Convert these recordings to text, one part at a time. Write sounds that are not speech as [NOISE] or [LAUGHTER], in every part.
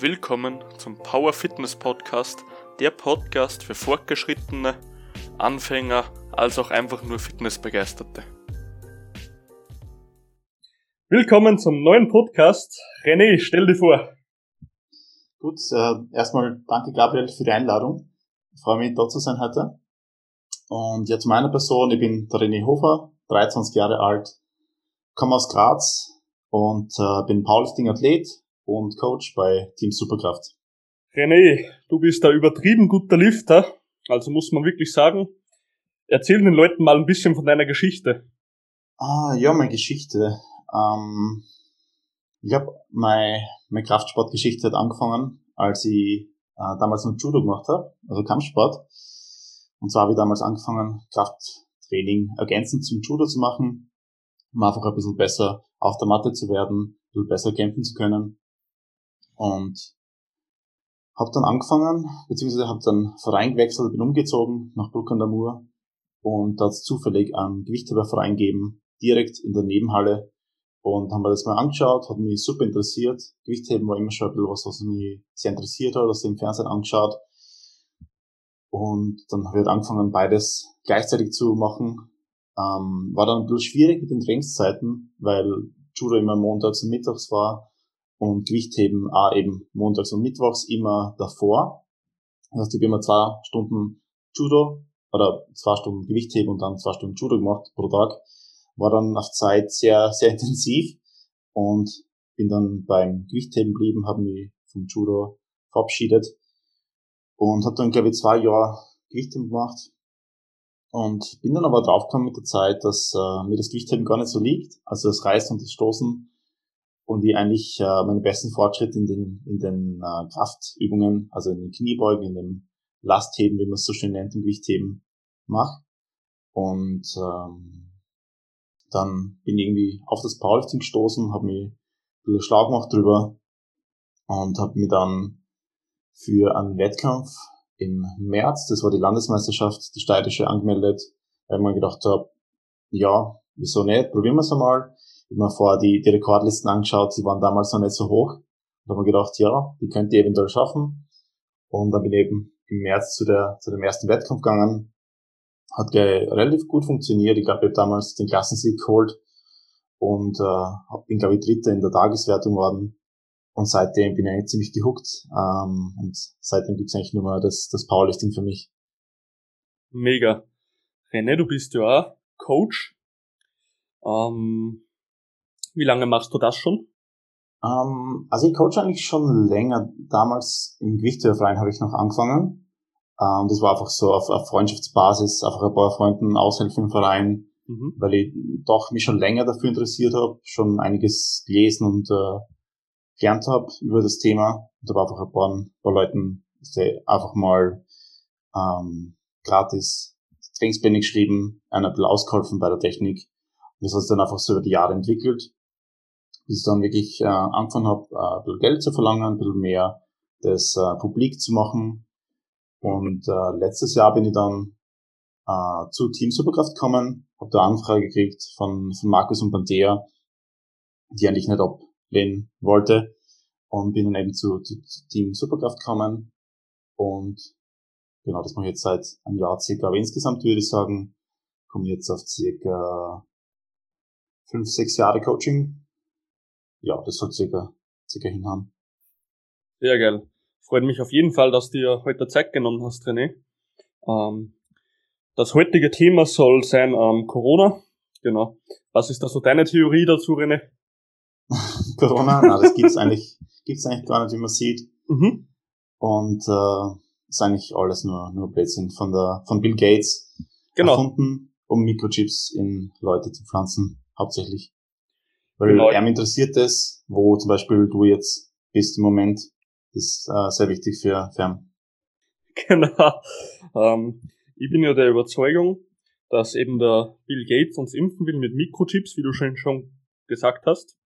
Willkommen zum Power Fitness Podcast, der Podcast für Fortgeschrittene, Anfänger als auch einfach nur Fitnessbegeisterte. Willkommen zum neuen Podcast. René, stell dir vor. Gut, äh, erstmal danke Gabriel für die Einladung. Ich freue mich, dort zu sein heute. Und ja, zu meiner Person, ich bin der René Hofer, 23 Jahre alt, komme aus Graz und äh, bin Powerlifting-Athlet und Coach bei Team Superkraft. René, du bist ein übertrieben guter Lifter, also muss man wirklich sagen. Erzähl den Leuten mal ein bisschen von deiner Geschichte. Ah, ja, meine Geschichte. Ähm, ich habe meine, meine Kraftsportgeschichte hat angefangen, als ich äh, damals noch Judo gemacht habe, also Kampfsport. Und zwar habe ich damals angefangen, Krafttraining ergänzend zum Judo zu machen, um einfach ein bisschen besser auf der Matte zu werden, ein bisschen besser kämpfen zu können. Und habe dann angefangen, beziehungsweise habe dann Verein gewechselt, bin umgezogen nach Bruck an der Mur und da hat es zufällig einen Gewichtheberverein gegeben, direkt in der Nebenhalle und haben wir das mal angeschaut, hat mich super interessiert. Gewichtheben war immer schon ein bisschen was, was mich sehr interessiert hat, das im Fernsehen angeschaut. Und dann habe ich halt angefangen, beides gleichzeitig zu machen. Ähm, war dann ein bisschen schwierig mit den Trainingszeiten, weil Judo immer montags und mittags war und Gewichtheben auch eben montags und mittwochs immer davor. Das heißt, ich habe immer zwei Stunden Judo oder zwei Stunden Gewichtheben und dann zwei Stunden Judo gemacht pro Tag war dann auf Zeit sehr, sehr [LAUGHS] intensiv und bin dann beim Gewichtheben geblieben, habe mich vom Judo verabschiedet und habe dann, glaube ich, zwei Jahre Gewichtheben gemacht und bin dann aber draufgekommen mit der Zeit, dass äh, mir das Gewichtheben gar nicht so liegt, also das Reißen und das Stoßen und ich eigentlich äh, meine besten Fortschritte in den, in den äh, Kraftübungen, also in den Kniebeugen, in dem Lastheben, wie man es so schön nennt, im Gewichtheben mache. Und ähm, dann bin ich irgendwie auf das Powerlifting gestoßen, habe mich ein bisschen schlau gemacht drüber und habe mich dann für einen Wettkampf im März, das war die Landesmeisterschaft, die steirische angemeldet, weil ich mir gedacht habe, ja, wieso nicht, probieren wir es einmal. Mir vorher die, die Rekordlisten angeschaut, die waren damals noch nicht so hoch. Und habe mir gedacht, ja, die könnt ihr eventuell schaffen. Und dann bin ich eben im März zu, der, zu dem ersten Wettkampf gegangen, hat relativ gut funktioniert. Ich glaube, ich habe damals den Klassensieg geholt und äh, bin, glaube ich, Dritter in der Tageswertung geworden. Und seitdem bin ich eigentlich ziemlich gehuckt. Ähm, und seitdem gibt's eigentlich nur mal das, das Powerlifting für mich. Mega. René, du bist ja auch Coach. Ähm, wie lange machst du das schon? Ähm, also ich coach eigentlich schon länger. Damals im Gewichtheberverein habe ich noch angefangen. Ähm, das war einfach so auf, auf Freundschaftsbasis, einfach ein paar Freunden aushelfen im Verein, mhm. weil ich doch mich schon länger dafür interessiert habe, schon einiges gelesen und äh, gelernt habe über das Thema. Und da war einfach ein paar, ein paar Leuten einfach mal ähm, gratis Trainingspläne geschrieben, einer ein bisschen ausgeholfen bei der Technik. Und das hat sich dann einfach so über die Jahre entwickelt, bis ich dann wirklich äh, angefangen habe, äh, ein bisschen Geld zu verlangen, ein bisschen mehr das äh, publik zu machen, und äh, letztes Jahr bin ich dann äh, zu Team Superkraft gekommen, habe da Anfrage gekriegt von, von Markus und Panthea, die eigentlich nicht ablehnen wollte. Und bin dann eben zu, zu, zu Team Superkraft gekommen. Und genau, das mache ich jetzt seit einem Jahr circa. Aber insgesamt würde ich sagen, komme jetzt auf circa fünf, sechs Jahre Coaching. Ja, das soll circa, circa hinhauen. Sehr geil. Freut mich auf jeden Fall, dass du dir heute Zeit genommen hast, René. Ähm, das heutige Thema soll sein ähm, Corona. Genau. Was ist da so deine Theorie dazu, René? [LAUGHS] Corona? Na, das gibt's eigentlich, gibt's eigentlich gar nicht, wie man sieht. Mhm. Und äh, ist eigentlich alles nur, nur Blödsinn von der von Bill Gates genau. erfunden, um Mikrochips in Leute zu pflanzen, hauptsächlich. Weil genau. er interessiert es, wo zum Beispiel du jetzt bist im Moment, das ist äh, sehr wichtig für Fern. [LAUGHS] Genau. Ähm, ich bin ja der Überzeugung, dass eben der Bill Gates uns impfen will mit Mikrochips, wie du schon, schon gesagt hast,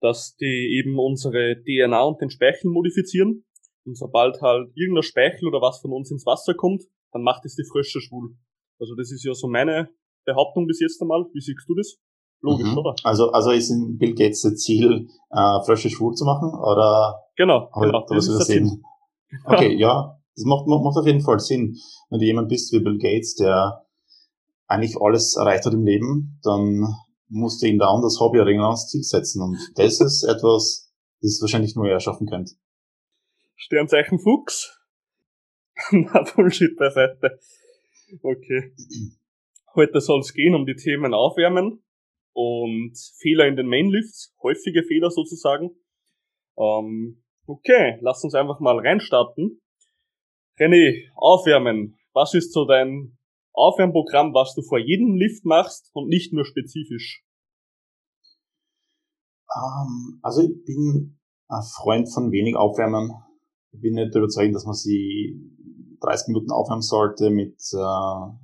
dass die eben unsere DNA und den Speichel modifizieren. Und sobald halt irgendein Speichel oder was von uns ins Wasser kommt, dann macht es die Frösche schwul. Also das ist ja so meine Behauptung bis jetzt einmal. Wie siehst du das? Logisch, mhm. oder? Also, also ist in Bill Gates das Ziel, äh, Frösche schwul zu machen, oder? Genau, genau. Das ist das sehen? Okay, ja, das macht, macht auf jeden Fall Sinn. Wenn du jemand bist wie Bill Gates, der eigentlich alles erreicht hat im Leben, dann musst du ihn da das Hobby oder ans Ziel setzen. Und das ist [LAUGHS] etwas, das wahrscheinlich nur er schaffen könnte. Sternzeichen Fuchs. [LAUGHS] Na, Bullshit beiseite. Okay. [CLEARS THROAT] Heute soll es gehen um die Themen Aufwärmen und Fehler in den Mainlifts, häufige Fehler sozusagen. Ähm, okay, lass uns einfach mal reinstarten. René, Aufwärmen. Was ist so dein Aufwärmprogramm, was du vor jedem Lift machst und nicht nur spezifisch? Um, ähm, also ich bin ein Freund von wenig Aufwärmen. Ich bin nicht überzeugt, dass man sie 30 Minuten aufwärmen sollte, mit, äh,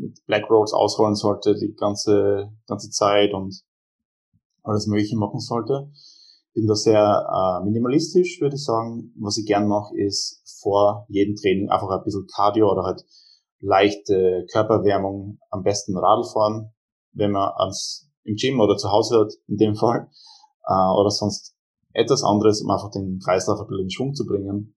mit Black Rolls ausrollen sollte die ganze, ganze Zeit und alles Mögliche machen sollte. Bin da sehr äh, minimalistisch, würde ich sagen. Was ich gern mache, ist vor jedem Training einfach ein bisschen Cardio oder halt leichte Körperwärmung, am besten Radl fahren, wenn man ans, im Gym oder zu Hause hat, in dem Fall, äh, oder sonst etwas anderes, um einfach den Kreislauf ein bisschen in Schwung zu bringen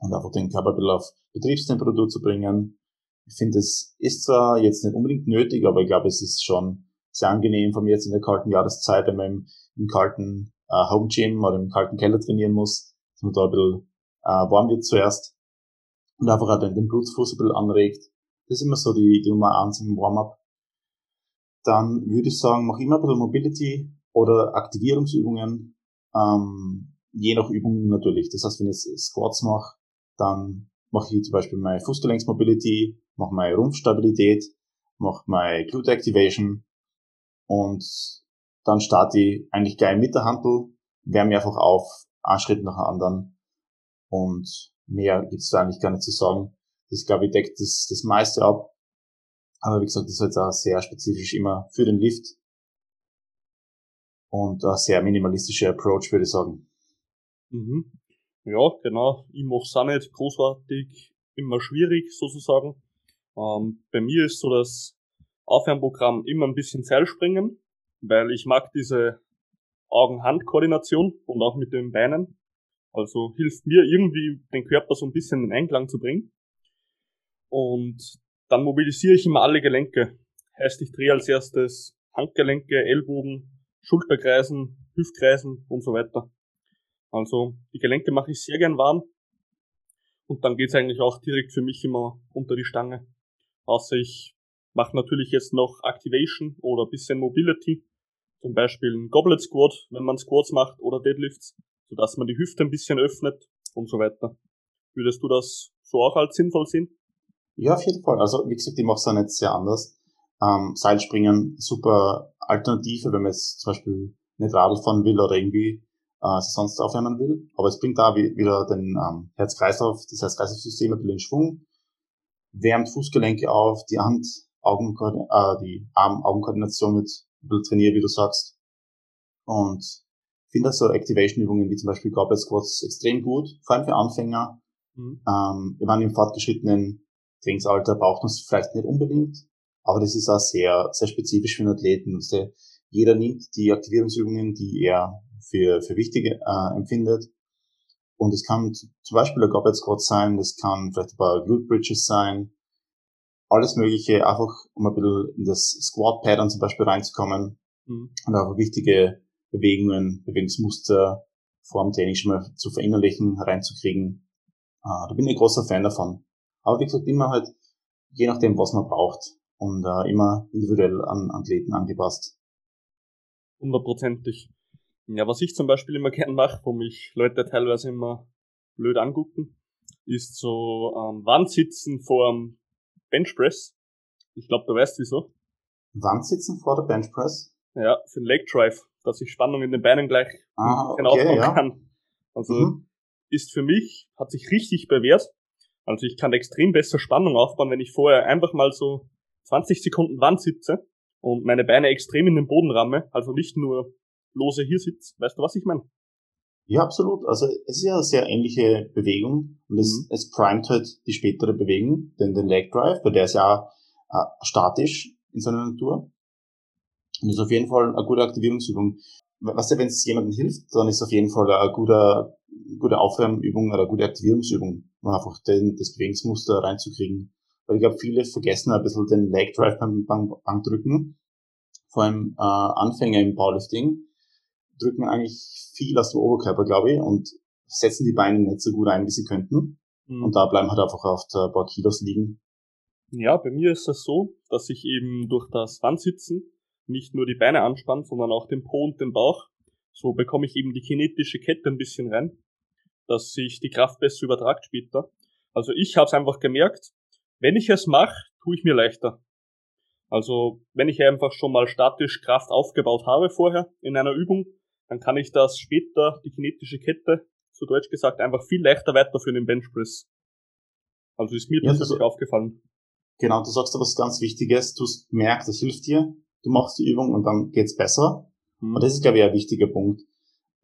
und einfach den Körper ein bisschen auf Betriebstemperatur zu bringen. Ich finde, es ist zwar jetzt nicht unbedingt nötig, aber ich glaube, es ist schon sehr angenehm von mir jetzt in der kalten Jahreszeit, wenn man im, im kalten äh, Home Gym oder im kalten Keller trainieren muss, dass man da ein bisschen äh, warm wird zuerst und einfach auch den, Blutfluss ein bisschen anregt. Das ist immer so die, die Nummer eins im Warm-up. Dann würde ich sagen, mach immer ein bisschen Mobility oder Aktivierungsübungen, ähm, je nach Übung natürlich. Das heißt, wenn ich jetzt Squats mache, dann mache ich zum Beispiel meine Fußgelenksmobility, mache meine Rumpfstabilität, mache meine Glute Activation und dann starte ich eigentlich gleich mit der Handel, wärme einfach auf, einen Schritt nach dem anderen und mehr gibt's da eigentlich gar nicht zu sagen. Das, glaube ich, deckt das, das meiste ab. Aber wie gesagt, das ist jetzt auch sehr spezifisch immer für den Lift. Und ein sehr minimalistischer Approach, würde ich sagen. Mhm. Ja, genau. Ich mache es auch nicht großartig immer schwierig, sozusagen. Ähm, bei mir ist so das Aufwärmprogramm immer ein bisschen Seilspringen, weil ich mag diese Augen-Hand-Koordination und auch mit den Beinen. Also hilft mir irgendwie, den Körper so ein bisschen in Einklang zu bringen. Und dann mobilisiere ich immer alle Gelenke. Heißt, ich drehe als erstes Handgelenke, Ellbogen, Schulterkreisen, Hüftkreisen und so weiter. Also die Gelenke mache ich sehr gern warm. Und dann geht's eigentlich auch direkt für mich immer unter die Stange. Außer ich mache natürlich jetzt noch Activation oder bisschen Mobility. Zum Beispiel ein Goblet Squat, wenn man Squats macht oder Deadlifts sodass man die Hüfte ein bisschen öffnet und so weiter. Würdest du das so auch als sinnvoll sehen? Ja, auf jeden Fall. Also wie gesagt, ich mache es auch nicht sehr anders. Ähm, Seilspringen, super Alternative, wenn man jetzt zum Beispiel nicht Radl fahren will oder irgendwie äh, sonst aufwärmen will. Aber es bringt da wieder den ähm, Herz-Kreislauf, das Herz-Kreislauf-System ein bisschen in Schwung, wärmt Fußgelenke auf, die Hand, Augen, äh, die Arm-Augen-Koordination wird ein bisschen trainiert, wie du sagst. Und finde so Activation-Übungen wie zum Beispiel Goblet Squats extrem gut, vor allem für Anfänger. Mhm. Ähm, ich meine, im fortgeschrittenen Trainingsalter braucht man es vielleicht nicht unbedingt, aber das ist auch sehr, sehr spezifisch für einen Athleten. Also jeder nimmt die Aktivierungsübungen, die er für, für wichtig äh, empfindet. Und es kann zum Beispiel ein Goblet Squat sein, das kann vielleicht ein paar Glute Bridges sein, alles Mögliche, einfach um ein bisschen in das Squat Pattern zum Beispiel reinzukommen mhm. und einfach wichtige Bewegungen, Bewegungsmuster vor dem Training schon mal zu verinnerlichen, reinzukriegen. Äh, da bin ich ein großer Fan davon. Aber wie gesagt, immer halt, je nachdem, was man braucht und äh, immer individuell an Athleten angepasst. Hundertprozentig. Ja, was ich zum Beispiel immer [LAUGHS] gern mache, wo mich Leute teilweise immer blöd angucken, ist so ähm, Wandsitzen vor dem Benchpress. Ich glaube, du weißt wieso. Wandsitzen vor der Benchpress? Ja, für den Leg Drive dass ich Spannung in den Beinen gleich ah, okay, aufbauen ja. kann. Also mhm. ist für mich, hat sich richtig bewährt. Also ich kann extrem besser Spannung aufbauen, wenn ich vorher einfach mal so 20 Sekunden Wand sitze und meine Beine extrem in den Boden ramme, also nicht nur lose hier sitze. Weißt du, was ich meine? Ja, absolut. Also es ist ja eine sehr ähnliche Bewegung und es, mhm. es primet halt die spätere Bewegung, denn den Leg Drive, weil der ist ja äh, statisch in seiner Natur. Und ist auf jeden Fall eine gute Aktivierungsübung. Weißt du, wenn es jemandem hilft, dann ist es auf jeden Fall eine gute, gute Aufwärmübung oder eine gute Aktivierungsübung, um einfach den, das Bewegungsmuster reinzukriegen. Weil ich glaube, viele vergessen ein bisschen den Leg Drive beim Bankdrücken. Vor allem äh, Anfänger im Powerlifting drücken eigentlich viel aus dem Oberkörper, glaube ich, und setzen die Beine nicht so gut ein, wie sie könnten. Mhm. Und da bleiben halt einfach auf der paar Kilos liegen. Ja, bei mir ist das so, dass ich eben durch das Wandsitzen nicht nur die Beine anspanne, sondern auch den Po und den Bauch. So bekomme ich eben die kinetische Kette ein bisschen rein, dass sich die Kraft besser übertragt später. Also ich habe es einfach gemerkt, wenn ich es mache, tue ich mir leichter. Also wenn ich einfach schon mal statisch Kraft aufgebaut habe vorher in einer Übung, dann kann ich das später, die kinetische Kette, zu Deutsch gesagt, einfach viel leichter weiterführen im Benchpress. Also ist mir ja, tatsächlich aufgefallen. Genau, du sagst da was ganz Wichtiges, du merkst, das hilft dir, du machst die Übung und dann geht's besser. Mhm. Und das ist, glaube ich, ein wichtiger Punkt.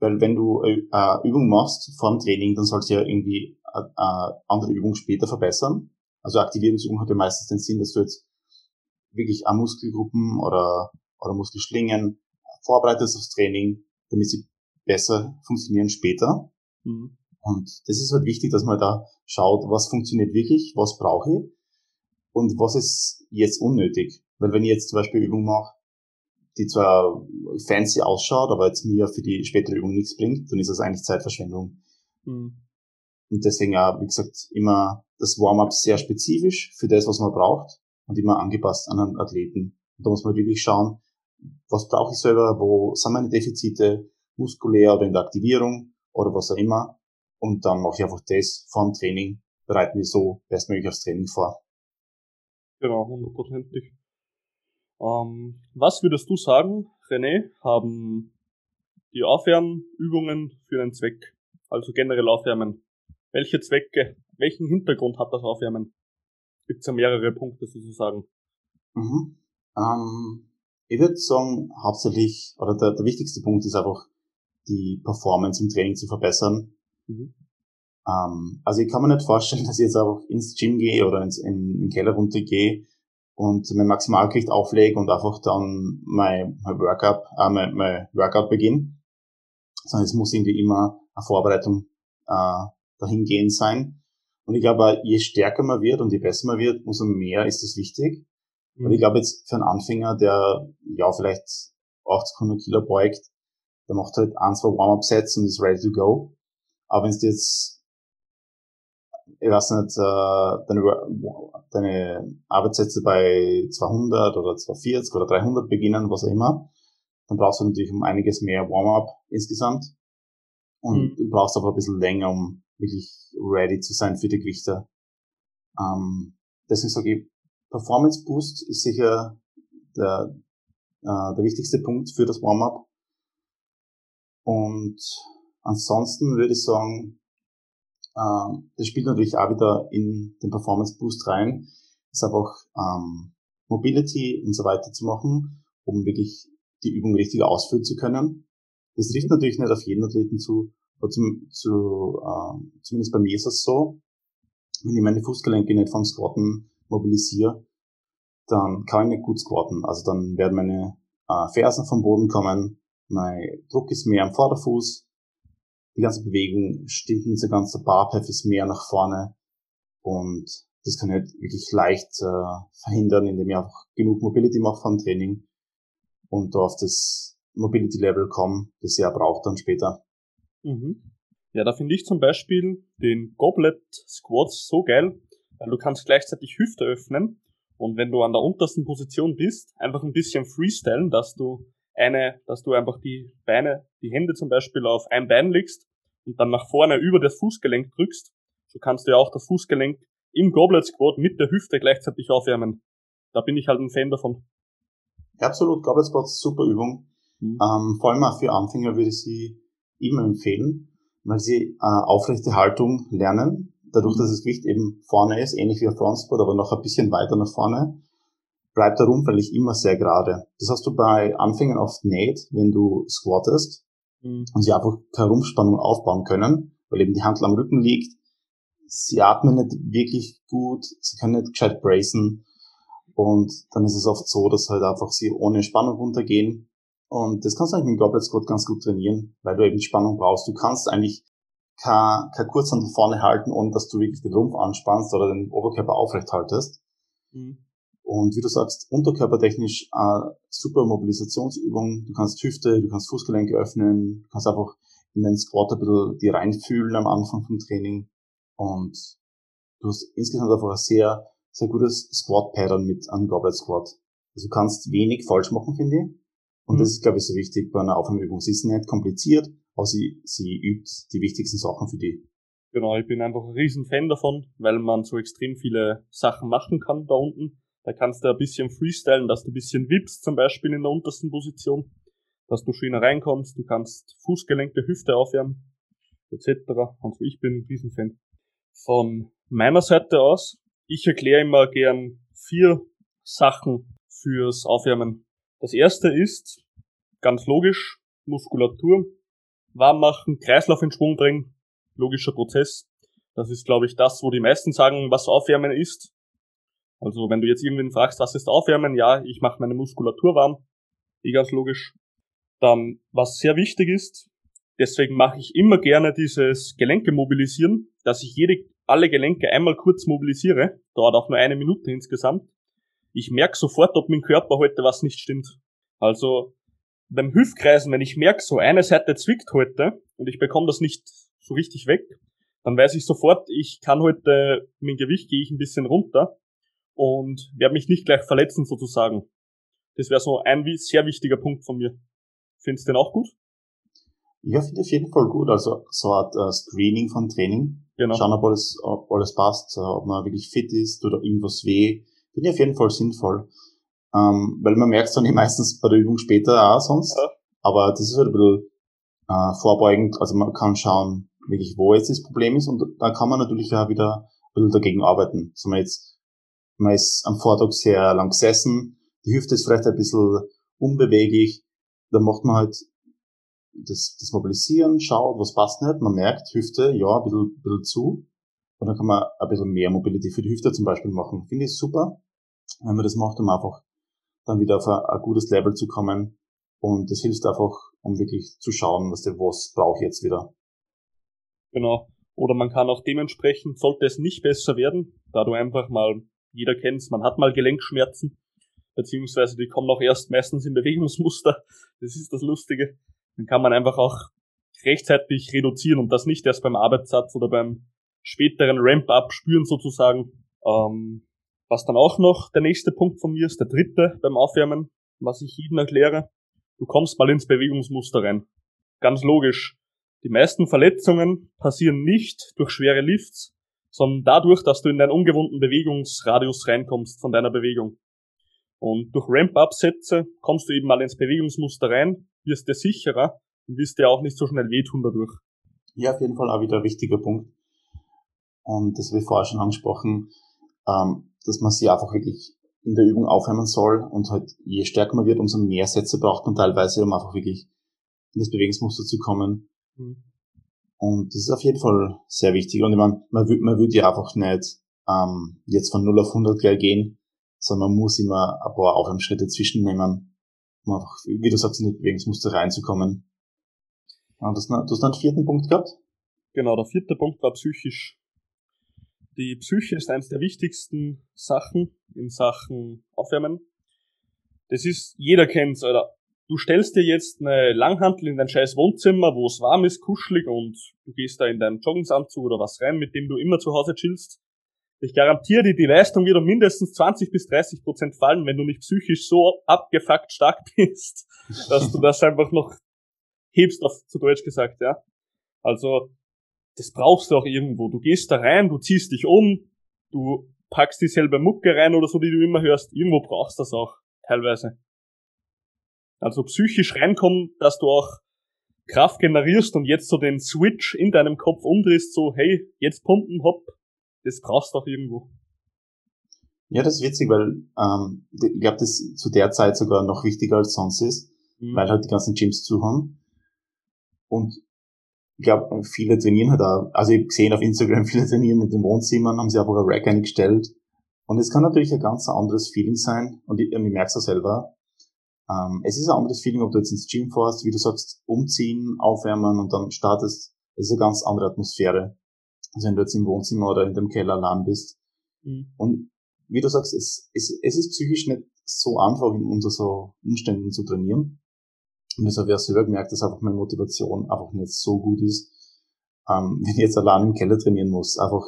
Weil wenn du äh, Übung machst vor dem Training, dann sollst du ja irgendwie eine äh, andere Übung später verbessern. Also Aktivierungsübung hat ja meistens den Sinn, dass du jetzt wirklich an Muskelgruppen oder, oder Muskelschlingen vorbereitest aufs Training, damit sie besser funktionieren später. Mhm. Und das ist halt wichtig, dass man da schaut, was funktioniert wirklich, was brauche ich und was ist jetzt unnötig. Weil wenn ich jetzt zum Beispiel Übung mache, die zwar fancy ausschaut, aber jetzt mir für die spätere Übung nichts bringt, dann ist das eigentlich Zeitverschwendung. Mhm. Und deswegen ja, wie gesagt, immer das Warm-up sehr spezifisch für das, was man braucht und immer angepasst an einen Athleten. Und da muss man wirklich schauen, was brauche ich selber, wo sind meine Defizite, muskulär oder in der Aktivierung oder was auch immer. Und dann mache ich einfach das vor dem Training, bereite mich so bestmöglich aufs Training vor. Genau, hundertprozentig. Ähm, was würdest du sagen, René, haben die Aufwärmübungen für einen Zweck? Also generell Aufwärmen. Welche Zwecke, welchen Hintergrund hat das Aufwärmen? Gibt es ja mehrere Punkte sozusagen. Mhm. Ähm, ich würde sagen, hauptsächlich, oder der, der wichtigste Punkt ist einfach, die Performance im Training zu verbessern. Mhm. Ähm, also ich kann mir nicht vorstellen, [LAUGHS] dass ich jetzt einfach ins Gym gehe oder ins, in, in den Keller runtergehe und mein Maximalgewicht auflege und einfach dann mein, mein Workout, äh, mein, mein Workout beginne. Sondern es muss irgendwie immer eine Vorbereitung äh, dahingehend sein. Und ich glaube, je stärker man wird und je besser man wird, umso mehr ist das wichtig. Mhm. Und ich glaube jetzt für einen Anfänger, der ja vielleicht 80, 100 Kilo beugt, der macht halt ein, zwei Warm-Up-Sets und ist ready to go. Aber wenn du jetzt, ich weiß nicht, äh, deine, deine Arbeitssätze bei 200 oder 240 oder 300 beginnen, was auch immer, dann brauchst du natürlich um einiges mehr Warm-Up insgesamt. Und mhm. du brauchst aber ein bisschen länger, um wirklich ready zu sein für die Gewichte. Ähm, deswegen sage ich, Performance Boost ist sicher der, äh, der wichtigste Punkt für das Warm-up. Und ansonsten würde ich sagen, äh, das spielt natürlich auch wieder in den Performance Boost rein, ist einfach ähm, Mobility und so weiter zu machen, um wirklich die Übung richtig ausführen zu können. Das trifft natürlich nicht auf jeden Athleten zu, aber zum, zu, äh, zumindest bei mir ist es so, wenn ich meine Fußgelenke nicht vom Squatten mobilisiere, dann kann ich nicht gut squatten. Also dann werden meine äh, Fersen vom Boden kommen, mein Druck ist mehr am Vorderfuß, die ganze Bewegung stimmt nicht so ganz, der Barpath ist mehr nach vorne und das kann ich halt wirklich leicht äh, verhindern, indem ich einfach genug Mobility mache vom Training und da auf das Mobility Level komme, das ich auch braucht dann später. Mhm. Ja, da finde ich zum Beispiel den Goblet Squats so geil, weil du kannst gleichzeitig Hüfte öffnen und wenn du an der untersten Position bist, einfach ein bisschen freestylen, dass du eine, dass du einfach die Beine, die Hände zum Beispiel auf ein Bein legst und dann nach vorne über das Fußgelenk drückst. So kannst du ja auch das Fußgelenk im Goblet Squat mit der Hüfte gleichzeitig aufwärmen. Da bin ich halt ein Fan davon. Absolut, Goblet Squat ist super Übung. Mhm. Ähm, vor allem auch für Anfänger würde ich sie immer empfehlen, weil sie äh, aufrechte Haltung lernen. Dadurch, dass das Gewicht eben vorne ist, ähnlich wie ein Frontspot, aber noch ein bisschen weiter nach vorne, bleibt der Rumpf eigentlich immer sehr gerade. Das hast du bei Anfängern oft nicht, wenn du squattest mhm. und sie einfach keine Rumpfspannung aufbauen können, weil eben die Handel am Rücken liegt. Sie atmen nicht wirklich gut, sie können nicht gescheit bracen Und dann ist es oft so, dass halt einfach sie ohne Spannung runtergehen. Und das kannst du eigentlich mit dem Goblet Squat ganz gut trainieren, weil du eben Spannung brauchst. Du kannst eigentlich kein, kein Kurzhandel vorne halten, ohne dass du wirklich den Rumpf anspannst oder den Oberkörper aufrecht haltest. Mhm. Und wie du sagst, unterkörpertechnisch äh, super Mobilisationsübung. Du kannst Hüfte, du kannst Fußgelenke öffnen, du kannst einfach in den Squat ein bisschen die reinfühlen am Anfang vom Training. Und du hast insgesamt einfach ein sehr, sehr gutes Squat-Pattern mit einem Goblet Squat. Also du kannst wenig falsch machen, finde ich. Und mhm. das ist, glaube ich, so wichtig bei einer Aufwärmübung. Sie ist nicht kompliziert, aber sie, sie übt die wichtigsten Sachen für die. Genau, ich bin einfach ein riesen Fan davon, weil man so extrem viele Sachen machen kann da unten. Da kannst du ein bisschen freestylen, dass du ein bisschen wippst, zum Beispiel in der untersten Position, dass du schöner reinkommst, du kannst Fußgelenke, Hüfte aufwärmen, etc. Also ich bin ein Riesenfan. Von meiner Seite aus, ich erkläre immer gern vier Sachen fürs Aufwärmen. Das erste ist, ganz logisch, Muskulatur, warm machen, Kreislauf in Schwung bringen, logischer Prozess. Das ist, glaube ich, das, wo die meisten sagen, was Aufwärmen ist. Also wenn du jetzt irgendwen fragst, was ist Aufwärmen, ja, ich mache meine Muskulatur warm, eh ganz logisch. Dann, was sehr wichtig ist, deswegen mache ich immer gerne dieses Gelenke mobilisieren, dass ich jede, alle Gelenke einmal kurz mobilisiere, dauert auch nur eine Minute insgesamt. Ich merke sofort, ob mein Körper heute was nicht stimmt. Also beim Hüftkreisen, wenn ich merke, so eine Seite zwickt heute und ich bekomme das nicht so richtig weg, dann weiß ich sofort, ich kann heute, mein Gewicht gehe ich ein bisschen runter und werde mich nicht gleich verletzen sozusagen. Das wäre so ein sehr wichtiger Punkt von mir. Findest du den auch gut? Ja, finde ich auf jeden Fall gut. Also so eine Art äh, Screening von Training. Genau. Schauen, ob alles, ob alles passt, ob man wirklich fit ist oder irgendwas weh. Finde ich auf jeden Fall sinnvoll. Ähm, weil man merkt es dann nicht [LAUGHS] meistens bei der Übung später auch sonst. Ja. Aber das ist halt ein bisschen äh, vorbeugend. Also man kann schauen, wirklich, wo jetzt das Problem ist und da kann man natürlich auch wieder ein bisschen dagegen arbeiten. So man jetzt man ist am Vortag sehr lang gesessen, die Hüfte ist vielleicht ein bisschen unbeweglich, dann macht man halt das, das Mobilisieren, schaut, was passt nicht, man merkt, Hüfte, ja, ein bisschen, ein bisschen zu, und dann kann man ein bisschen mehr Mobility für die Hüfte zum Beispiel machen. Finde ich super, wenn man das macht, um einfach dann wieder auf ein, ein gutes Level zu kommen. Und das hilft einfach, um wirklich zu schauen, was der was brauche ich jetzt wieder. Genau. Oder man kann auch dementsprechend, sollte es nicht besser werden, da du einfach mal jeder kennt's, man hat mal Gelenkschmerzen, beziehungsweise die kommen auch erst meistens im Bewegungsmuster. Das ist das Lustige. Dann kann man einfach auch rechtzeitig reduzieren und das nicht erst beim Arbeitssatz oder beim späteren Ramp-up spüren sozusagen. Ähm, was dann auch noch der nächste Punkt von mir ist, der dritte beim Aufwärmen, was ich jedem erkläre. Du kommst mal ins Bewegungsmuster rein. Ganz logisch. Die meisten Verletzungen passieren nicht durch schwere Lifts, sondern dadurch, dass du in deinen ungewohnten Bewegungsradius reinkommst von deiner Bewegung. Und durch Ramp-Up-Sätze kommst du eben mal ins Bewegungsmuster rein, wirst dir sicherer und wirst dir auch nicht so schnell wehtun dadurch. Ja, auf jeden Fall auch wieder ein wichtiger Punkt. Und das habe ich vorher schon angesprochen, ähm, dass man sich einfach wirklich in der Übung aufhören soll und halt je stärker man wird, umso mehr Sätze braucht man teilweise, um einfach wirklich in das Bewegungsmuster zu kommen. Mhm. Und das ist auf jeden Fall sehr wichtig. Und ich meine, man, man, man würde ja einfach nicht ähm, jetzt von 0 auf 100 gleich gehen, sondern man muss immer ein paar Aufwärmschritte zwischennehmen, um einfach, wie du sagst, in das Bewegungsmuster reinzukommen. Das, du hast noch einen vierten Punkt gehabt? Genau, der vierte Punkt war psychisch. Die Psyche ist eines der wichtigsten Sachen in Sachen Aufwärmen. Das ist, jeder kennt's, oder du stellst dir jetzt eine Langhantel in dein scheiß Wohnzimmer, wo es warm ist, kuschelig und du gehst da in deinen Joggingsanzug oder was rein, mit dem du immer zu Hause chillst. Ich garantiere dir, die Leistung wird um mindestens 20 bis 30 Prozent fallen, wenn du nicht psychisch so abgefuckt stark [LAUGHS] bist, dass du das einfach noch hebst, auf, zu Deutsch gesagt, ja. Also, das brauchst du auch irgendwo. Du gehst da rein, du ziehst dich um, du packst dieselbe Mucke rein oder so, die du immer hörst. Irgendwo brauchst du das auch, teilweise. Also psychisch reinkommen, dass du auch Kraft generierst und jetzt so den Switch in deinem Kopf umdrehst, so, hey, jetzt pumpen, hopp, das brauchst du auch irgendwo. Ja, das ist witzig, weil ähm, ich glaube, das zu der Zeit sogar noch wichtiger als sonst ist, mhm. weil halt die ganzen Gyms zu haben. Und ich glaube, viele trainieren halt auch, also ich habe gesehen auf Instagram, [LAUGHS] viele trainieren in den Wohnzimmern, haben sie einfach ein Rack eingestellt Und es kann natürlich ein ganz anderes Feeling sein, und ich, und ich merke es auch selber. Ähm, es ist ein anderes Feeling, ob du jetzt ins Gym fährst, wie du sagst, umziehen, aufwärmen und dann startest. Es ist eine ganz andere Atmosphäre. Also wenn du jetzt im Wohnzimmer oder in dem Keller allein bist. Mhm. Und wie du sagst, es, es, es ist psychisch nicht so einfach, in unter so Umständen zu trainieren. Und deshalb habe ich auch selber gemerkt, dass einfach meine Motivation einfach nicht so gut ist, ähm, [LAUGHS] wenn ich jetzt allein im Keller trainieren muss. Einfach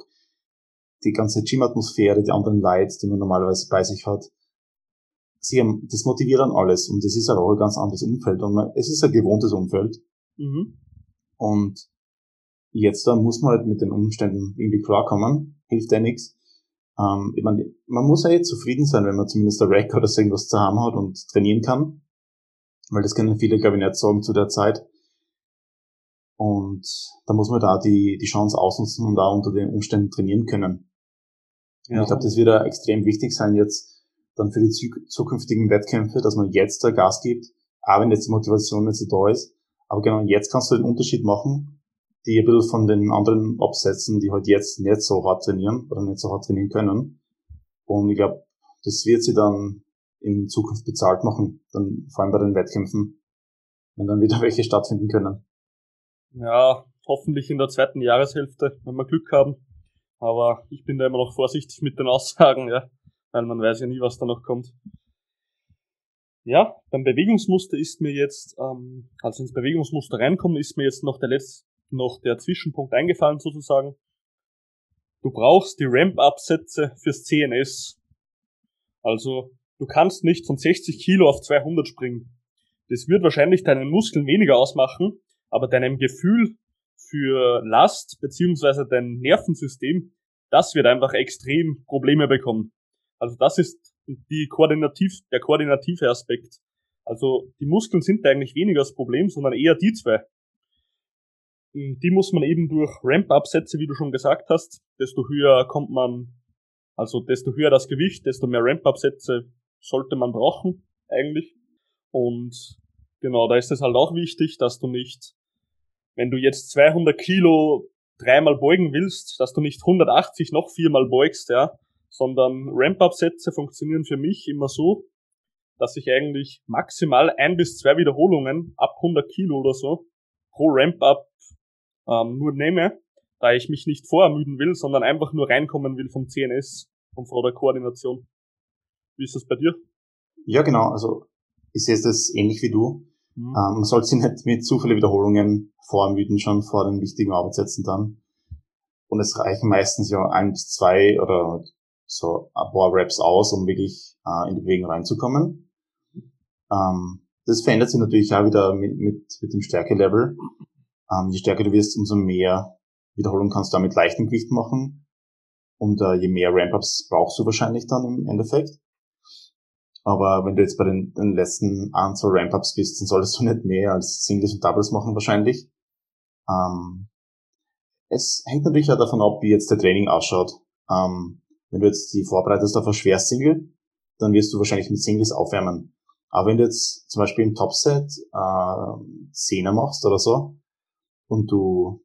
die ganze Gym-Atmosphäre, die anderen Leute, die man normalerweise bei sich hat, sie haben, das motiviert dann alles und das ist aber auch ein ganz anderes Umfeld und man, es ist ein gewohntes Umfeld. Mhm. Und jetzt da muss man halt mit den Umständen irgendwie klarkommen, hilft ja nichts. Ähm, ich meine, man muss ja jetzt zufrieden sein, wenn man zumindest ein Rack oder so irgendwas zu haben hat und trainieren kann. Weil das können viele, glaube ich, nicht sagen zu der Zeit. Und da muss man da die, die Chance ausnutzen und da unter den Umständen trainieren können. Ja. ich glaube, das wird extrem wichtig sein jetzt dann für die zukünftigen Wettkämpfe, dass man jetzt da Gas gibt, auch wenn jetzt die Motivation nicht so da ist. Aber genau jetzt kannst du den Unterschied machen, die ein bisschen von den anderen absetzen, die halt jetzt nicht so hart trainieren oder nicht so hart trainieren können. Und ich glaube, das wird sie dann in Zukunft bezahlt machen, dann vor allem bei den Wettkämpfen, wenn dann wieder [LAUGHS] welche stattfinden können. Ja, hoffentlich in der zweiten Jahreshälfte, wenn wir Glück haben. Aber ich bin da immer noch vorsichtig mit den Aussagen, ja, weil man weiß ja nie, was da noch kommt. Ja, beim Bewegungsmuster ist mir jetzt, ähm, also ins Bewegungsmuster reinkommen, ist mir jetzt noch der letzte, noch der Zwischenpunkt eingefallen sozusagen. Du brauchst die Ramp-Up-Sätze fürs CNS. Also, du kannst nicht von 60 Kilo auf 200 springen. Das wird wahrscheinlich deinen Muskeln weniger ausmachen, aber deinem Gefühl für Last beziehungsweise dein Nervensystem, das wird einfach extrem Probleme bekommen. Also das ist die koordinativ, der koordinative Aspekt. Also die Muskeln sind eigentlich weniger das Problem, sondern eher die zwei. Die muss man eben durch Ramp-Up-Sätze, wie du schon gesagt hast, desto höher kommt man, also desto höher das Gewicht, desto mehr Ramp-Up-Sätze sollte man brauchen, eigentlich. Und genau, da ist es halt auch wichtig, dass du nicht wenn du jetzt 200 Kilo dreimal beugen willst, dass du nicht 180 noch viermal beugst, ja, sondern Ramp-Up-Sätze funktionieren für mich immer so, dass ich eigentlich maximal ein bis zwei Wiederholungen ab 100 Kilo oder so pro Ramp-Up ähm, nur nehme, da ich mich nicht vorermüden will, sondern einfach nur reinkommen will vom CNS und von der Koordination. Wie ist das bei dir? Ja, genau. Also ich sehe es ähnlich wie du. Mhm. Ähm, man sollte sich nicht mit zu vielen Wiederholungen vormüden, schon vor den wichtigen Arbeitssätzen dann. Und es reichen meistens ja ein bis zwei oder so ein paar Reps aus, um wirklich äh, in die Bewegung reinzukommen. Ähm, das verändert sich natürlich auch wieder mit, mit, mit dem Stärkelevel. Ähm, je stärker du wirst, umso mehr Wiederholungen kannst du damit leichten Gewicht machen. Und äh, je mehr Ramp-Ups brauchst du wahrscheinlich dann im Endeffekt. Aber wenn du jetzt bei den, den letzten zwei Ramp-Ups bist, dann solltest du nicht mehr als Singles und Doubles machen wahrscheinlich. Ähm, es hängt natürlich auch davon ab, wie jetzt der Training ausschaut. Ähm, wenn du jetzt die vorbereitest auf ein schweres Single, dann wirst du wahrscheinlich mit Singles aufwärmen. Aber wenn du jetzt zum Beispiel im Topset äh, Zehner machst oder so und du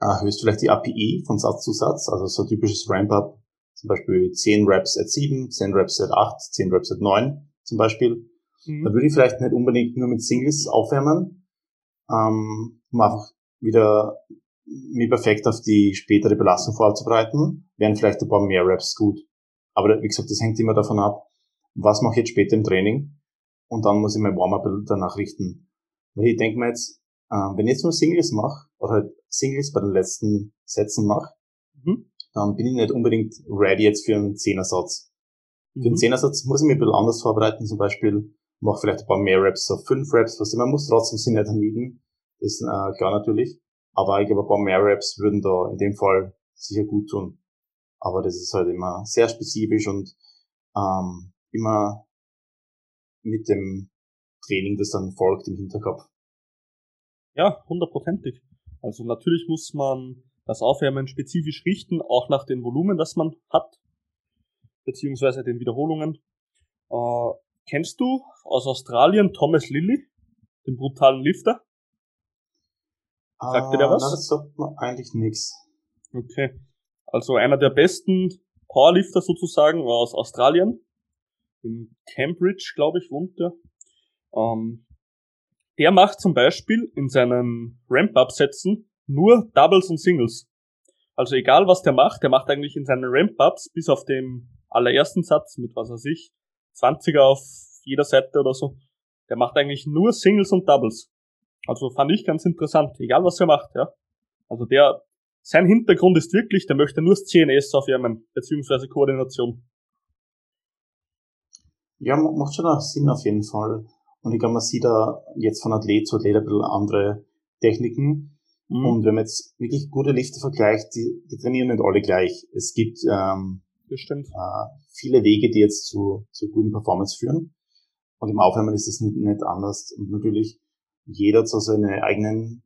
erhöhst vielleicht die API von Satz zu Satz, also so ein typisches Ramp-Up zum Beispiel 10 Reps at 7, 10 Reps at 8, 10 Reps at 9 zum Beispiel. Mhm. Da würde ich vielleicht nicht unbedingt nur mit Singles aufwärmen, ähm, um einfach wieder mir perfekt auf die spätere Belastung vorzubereiten, wären vielleicht ein paar mehr Reps gut. Aber wie gesagt, das hängt immer davon ab, was mache ich jetzt später im Training und dann muss ich mein Warm-up danach richten. Weil ich denke mir jetzt, äh, wenn ich jetzt nur Singles mache, oder halt Singles bei den letzten Sätzen mache, mhm dann bin ich nicht unbedingt ready jetzt für einen Zehnersatz. Mhm. Für einen mhm. Zehnersatz muss ich mich ein bisschen anders vorbereiten, zum Beispiel mache vielleicht ein paar mehr Reps, so fünf Reps, was man muss trotzdem sie nicht ermüden, das ist äh, klar natürlich, aber ich glaube ein paar mehr Reps würden da in dem Fall sicher gut tun. Aber das ist halt immer sehr spezifisch und ähm, immer mit dem Training, das dann folgt im Hinterkopf. Ja, hundertprozentig. Also natürlich muss man das Aufwärmen spezifisch richten, auch nach den Volumen, das man hat, beziehungsweise den Wiederholungen. Äh, kennst du aus Australien Thomas Lilly, den brutalen Lifter? Sagt dir der was? Nein, das sagt mir eigentlich nichts. Okay. Also einer der besten Powerlifter sozusagen aus Australien. In Cambridge, glaube ich, wohnt der. Ähm, der macht zum Beispiel in seinen Ramp-Up-Sätzen nur Doubles und Singles. Also egal was der macht, der macht eigentlich in seinen Ramp-Ups bis auf den allerersten Satz mit was weiß ich, 20er auf jeder Seite oder so. Der macht eigentlich nur Singles und Doubles. Also fand ich ganz interessant, egal was er macht, ja. Also der, sein Hintergrund ist wirklich, der möchte nur das CNS aufwärmen, beziehungsweise Koordination. Ja, macht schon auch Sinn auf jeden Fall. Und ich glaube, man sieht da jetzt von Athlet zu Athlet ein bisschen andere Techniken. Mhm. Und wenn man jetzt wirklich gute Lifter vergleicht, die, die trainieren nicht alle gleich. Es gibt ähm, äh, viele Wege, die jetzt zu, zu guten Performance führen. Und im Aufwärmen ist das nicht, nicht anders. Und natürlich, jeder hat so seine eigenen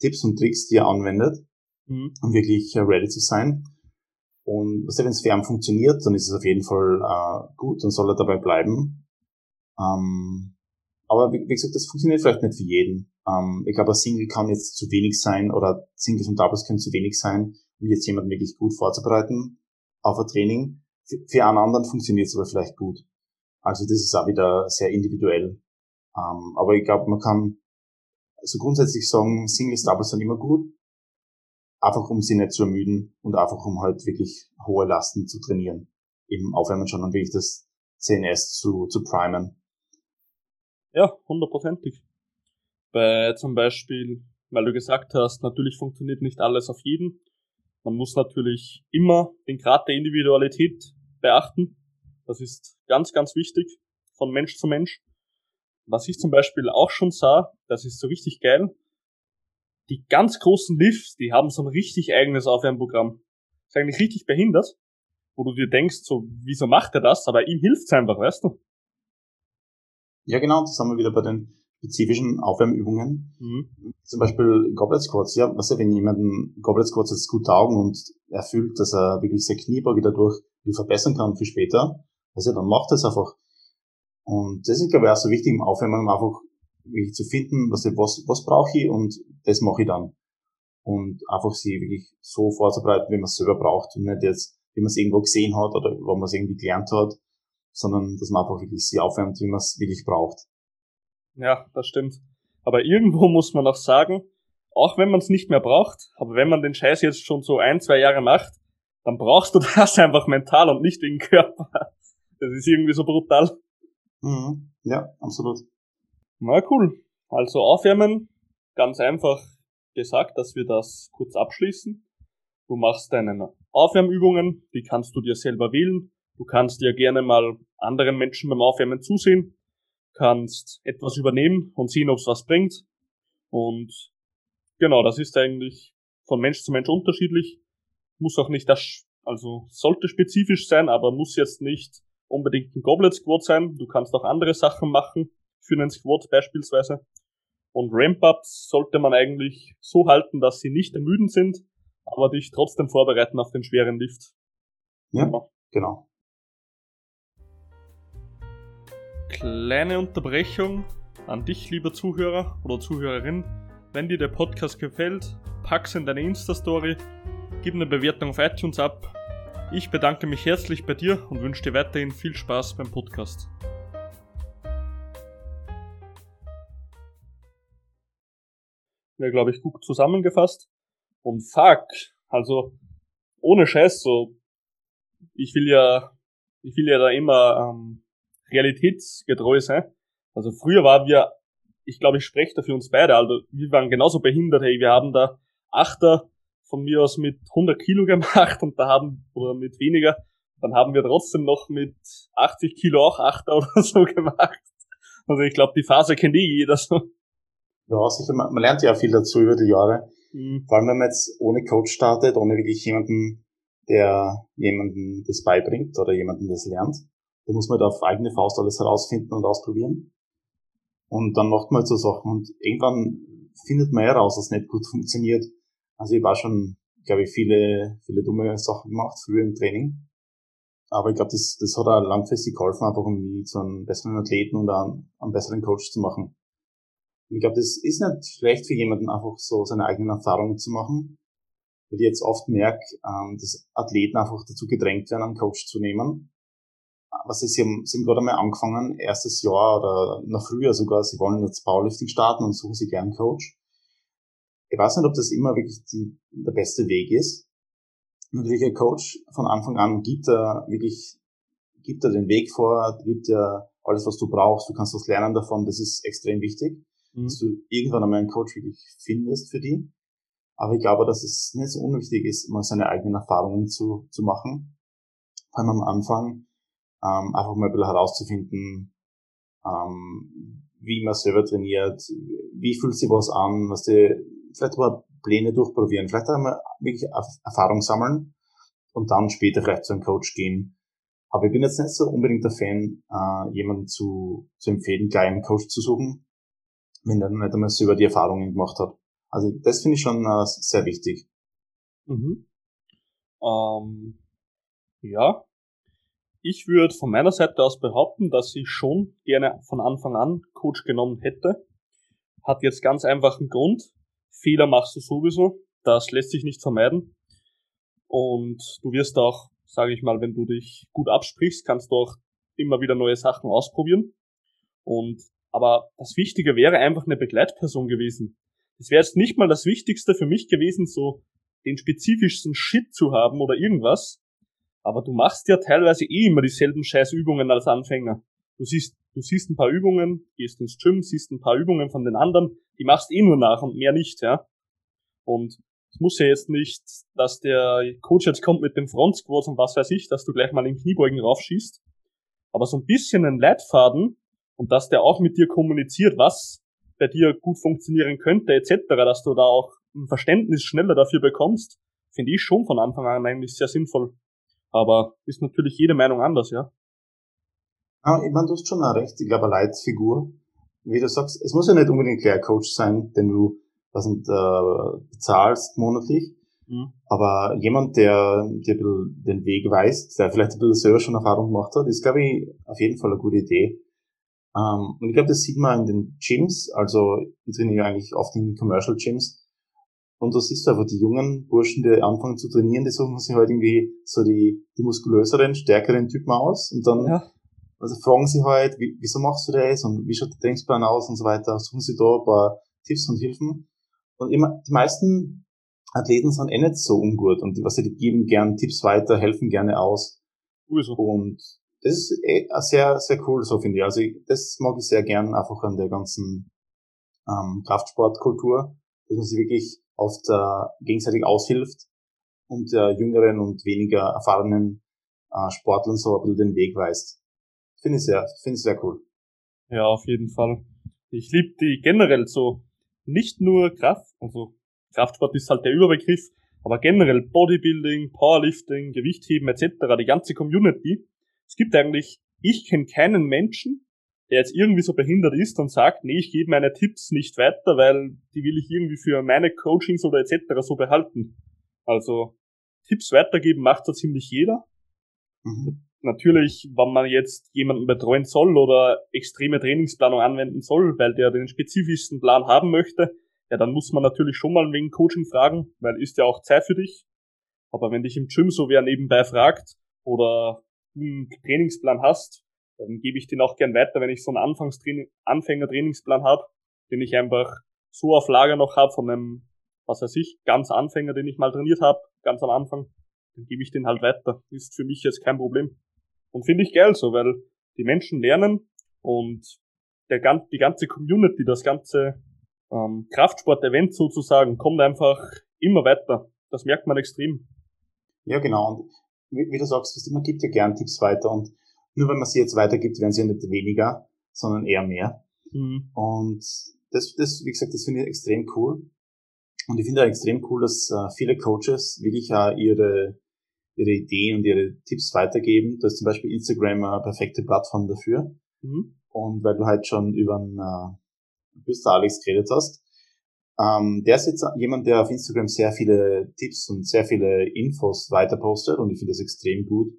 Tipps und Tricks, die er anwendet, mhm. um wirklich äh, ready zu sein. Und was wenn es für ihn funktioniert, dann ist es auf jeden Fall äh, gut und soll er dabei bleiben. Ähm, aber wie, wie, gesagt, das funktioniert vielleicht nicht für jeden. Ähm, ich glaube, ein Single kann jetzt zu wenig sein oder Singles und Doubles können zu wenig sein, um jetzt jemanden wirklich gut vorzubereiten auf ein Training. Für, für einen anderen funktioniert es aber vielleicht gut. Also das ist auch wieder sehr individuell. Ähm, aber ich glaube, man kann also grundsätzlich sagen, Singles, Doubles sind immer gut. Einfach um sie nicht zu ermüden und einfach um halt wirklich hohe Lasten zu trainieren. Eben Aufwärmen schon und wirklich das CNS zu, zu primen. Ja, hundertprozentig. Bei zum Beispiel, weil du gesagt hast, natürlich funktioniert nicht alles auf jeden. Man muss natürlich immer den Grad der Individualität beachten. Das ist ganz, ganz wichtig von Mensch zu Mensch. Was ich zum Beispiel auch schon sah, das ist so richtig geil. Die ganz großen Lifts, die haben so ein richtig eigenes Aufwärmprogramm. ist eigentlich richtig behindert, wo du dir denkst, so, wieso macht er das? Aber ihm hilft's einfach, weißt du? Ja, genau, das haben wir wieder bei den spezifischen Aufwärmübungen. Mhm. Zum Beispiel Goblet Squats, ja, was ja, wenn jemanden Goblet Squats jetzt gut taugen und er fühlt, dass er wirklich seine Kniebeuge dadurch viel verbessern kann für später, also dann macht es einfach. Und das ist, glaube ich, auch so wichtig im Aufwärmen, einfach wirklich zu finden, was, was, was brauche ich und das mache ich dann. Und einfach sie wirklich so vorzubereiten, wie man es selber braucht und nicht jetzt, wie man es irgendwo gesehen hat oder wo man es irgendwie gelernt hat, sondern dass man einfach wirklich sie aufwärmt, wie man es wirklich braucht. Ja, das stimmt. Aber irgendwo [LAUGHS] muss man auch sagen, auch wenn man es nicht mehr braucht, aber wenn man den Scheiß jetzt schon so ein, zwei Jahre macht, dann brauchst du [LAUGHS] das einfach mental und nicht den Körper. Das ist irgendwie so brutal. Mhm. Ja, absolut. Na cool. Also aufwärmen, ganz einfach gesagt, dass wir das kurz abschließen. Du machst deine Aufwärmübungen, die kannst du dir selber wählen. Du kannst dir gerne mal anderen Menschen beim Aufwärmen zusehen, kannst etwas übernehmen und sehen, ob es was bringt. Und genau, das ist eigentlich von Mensch zu Mensch unterschiedlich. Muss auch nicht das, also sollte spezifisch sein, aber muss jetzt nicht unbedingt ein Goblet Squat sein. Du kannst auch andere Sachen machen, für einen Squat beispielsweise. Und Ramp-Ups sollte man eigentlich so halten, dass sie nicht ermüdend sind, aber dich trotzdem vorbereiten auf den schweren Lift. Ja, genau. Kleine Unterbrechung an dich, lieber Zuhörer oder Zuhörerin. Wenn dir der Podcast gefällt, pack's in deine Insta-Story, gib eine Bewertung auf iTunes ab. Ich bedanke mich herzlich bei dir und wünsche dir weiterhin viel Spaß beim Podcast. Ja, glaube ich, gut zusammengefasst. Und fuck, also ohne Scheiß, so ich will ja, ich will ja da immer ähm, realitätsgetreu sein. Also früher waren wir, ich glaube, ich spreche da für uns beide, also wir waren genauso behindert, hey, wir haben da Achter von mir aus mit 100 Kilo [LAUGHS] gemacht und da haben, oder mit weniger, dann haben wir trotzdem noch mit 80 Kilo auch Achter oder [LAUGHS] so gemacht. Also ich glaube, die Phase kennt eh jeder so. Ja, sicher, man, man lernt ja viel dazu über die Jahre. Mhm. Vor allem, wenn man jetzt ohne Coach startet, ohne wirklich jemanden, der jemanden das beibringt oder jemanden das lernt. Da muss man halt auf eigene Faust alles herausfinden und ausprobieren. Und dann macht man halt so Sachen und irgendwann findet man heraus, dass es nicht gut funktioniert. Also ich war schon, glaube ich, viele, viele dumme Sachen gemacht, früher im Training. Aber ich glaube, das, das hat auch langfristig geholfen, einfach um mich zu einem besseren Athleten und einen, einen besseren Coach zu machen. Und ich glaube, das ist nicht schlecht für jemanden, einfach so seine eigenen Erfahrungen zu machen. weil ich jetzt oft merke, ähm, dass Athleten einfach dazu gedrängt werden, einen Coach zu nehmen. Was ist, sie haben, sie haben gerade einmal angefangen, erstes Jahr oder noch früher sogar, sie wollen jetzt Powerlifting starten und suchen sie gern Coach. Ich weiß nicht, ob das immer wirklich die, der beste Weg ist. Natürlich ein Coach von Anfang an gibt er wirklich, gibt er den Weg vor, gibt er alles, was du brauchst, du kannst was lernen davon, das ist extrem wichtig, mhm. dass du irgendwann einmal einen Coach wirklich findest für die. Aber ich glaube, dass es nicht so unwichtig ist, mal seine eigenen Erfahrungen zu, zu machen. Vor allem am Anfang ähm, einfach mal ein bisschen herauszufinden, ähm, wie man selber trainiert, wie fühlt sich was an, was die, vielleicht mal Pläne durchprobieren, vielleicht einmal wirklich Erfahrung sammeln und dann später vielleicht zu einem Coach gehen. Aber ich bin jetzt nicht so unbedingt der Fan, äh, jemanden zu, zu empfehlen, gleich einen Coach zu suchen, wenn er nicht einmal selber die Erfahrungen gemacht hat. Also das finde ich schon äh, sehr wichtig. Mhm. Ähm, ja, ich würde von meiner Seite aus behaupten, dass ich schon gerne von Anfang an Coach genommen hätte. Hat jetzt ganz einfach einen Grund. Fehler machst du sowieso. Das lässt sich nicht vermeiden. Und du wirst auch, sage ich mal, wenn du dich gut absprichst, kannst du auch immer wieder neue Sachen ausprobieren. Und aber das Wichtige wäre einfach eine Begleitperson gewesen. Es wäre jetzt nicht mal das Wichtigste für mich gewesen, so den spezifischsten Shit zu haben oder irgendwas. Aber du machst ja teilweise eh immer dieselben scheiß Übungen als Anfänger. Du siehst, du siehst ein paar Übungen, gehst ins Gym, siehst ein paar Übungen von den anderen, die machst eh nur nach und mehr nicht, ja. Und es muss ja jetzt nicht, dass der Coach jetzt kommt mit dem Front Squats und was weiß ich, dass du gleich mal in Kniebeugen raufschießt. Aber so ein bisschen ein Leitfaden und dass der auch mit dir kommuniziert, was bei dir gut funktionieren könnte, etc., dass du da auch ein Verständnis schneller dafür bekommst, finde ich schon von Anfang an eigentlich sehr sinnvoll. Aber ist natürlich jede Meinung anders, ja. Ah, ich meine, du hast schon auch recht. Ich glaube, eine Leitfigur, wie du sagst, es muss ja nicht unbedingt ein Coach sein, den du was nicht, äh, bezahlst monatlich, mhm. aber jemand, der dir den Weg weist, der vielleicht ein bisschen selber schon Erfahrung gemacht hat, ist, glaube ich, auf jeden Fall eine gute Idee. Ähm, und ich glaube, das sieht man in den Gyms, also ich trainiere eigentlich oft in Commercial Gyms, und da siehst du einfach die jungen Burschen, die anfangen zu trainieren, die suchen sich halt irgendwie so die, die muskulöseren, stärkeren Typen aus und dann ja. also fragen sie halt, wie, wieso machst du das und wie schaut der Trainingsplan aus und so weiter, suchen sie da ein paar Tipps und Hilfen. Und immer, die meisten Athleten sind eh nicht so ungut und die, was sie, die geben gern Tipps weiter, helfen gerne aus. Sowieso. Und das ist eh sehr, sehr cool, so finde ich. Also ich, das mag ich sehr gern einfach an der ganzen ähm, Kraftsportkultur, dass man sich wirklich oft äh, gegenseitig aushilft und der jüngeren und weniger erfahrenen äh, Sportlern so ein bisschen den Weg weist. Finde ich sehr, finde ich sehr cool. Ja, auf jeden Fall. Ich liebe die generell so, nicht nur Kraft, also Kraftsport ist halt der Überbegriff, aber generell Bodybuilding, Powerlifting, Gewichtheben etc., die ganze Community es gibt eigentlich, ich kenne keinen Menschen, der jetzt irgendwie so behindert ist und sagt, nee, ich gebe meine Tipps nicht weiter, weil die will ich irgendwie für meine Coachings oder etc. so behalten. Also Tipps weitergeben macht so ziemlich jeder. Mhm. Natürlich, wenn man jetzt jemanden betreuen soll oder extreme Trainingsplanung anwenden soll, weil der den spezifischsten Plan haben möchte, ja, dann muss man natürlich schon mal wegen Coaching fragen, weil ist ja auch Zeit für dich. Aber wenn dich im Gym so wer nebenbei fragt oder einen Trainingsplan hast, dann gebe ich den auch gern weiter, wenn ich so einen Anfangstraining, Anfänger-Trainingsplan habe, den ich einfach so auf Lager noch habe von einem, was weiß ich, ganz Anfänger, den ich mal trainiert habe, ganz am Anfang, dann gebe ich den halt weiter. Ist für mich jetzt kein Problem. Und finde ich geil so, weil die Menschen lernen und der, die ganze Community, das ganze ähm, Kraftsport-Event sozusagen, kommt einfach immer weiter. Das merkt man extrem. Ja, genau. Und wie, wie du sagst, man gibt ja gern Tipps weiter und nur wenn man sie jetzt weitergibt, werden sie ja nicht weniger, sondern eher mehr. Mhm. Und das, das, wie gesagt, das finde ich extrem cool. Und ich finde auch extrem cool, dass äh, viele Coaches wirklich auch ihre, ihre Ideen und ihre Tipps weitergeben. Da ist zum Beispiel Instagram eine perfekte Plattform dafür. Mhm. Und weil du halt schon über einen äh, Büster Alex geredet hast, ähm, der ist jetzt jemand, der auf Instagram sehr viele Tipps und sehr viele Infos weiter postet und ich finde das extrem gut.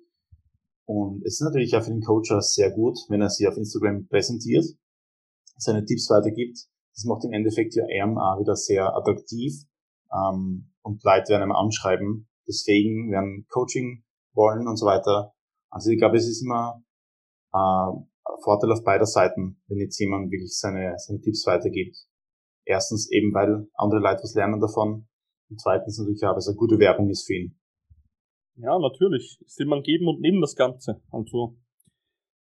Und es ist natürlich auch für den Coach sehr gut, wenn er sie auf Instagram präsentiert, seine Tipps weitergibt. Das macht im Endeffekt ja er auch wieder sehr attraktiv ähm, und Leute werden einem anschreiben, deswegen werden Coaching wollen und so weiter. Also ich glaube, es ist immer äh, Vorteil auf beider Seiten, wenn jetzt jemand wirklich seine, seine Tipps weitergibt. Erstens eben, weil andere Leute was lernen davon und zweitens natürlich auch, weil es eine gute Werbung ist für ihn. Ja, natürlich. Ist immer Geben und Nehmen das Ganze. Also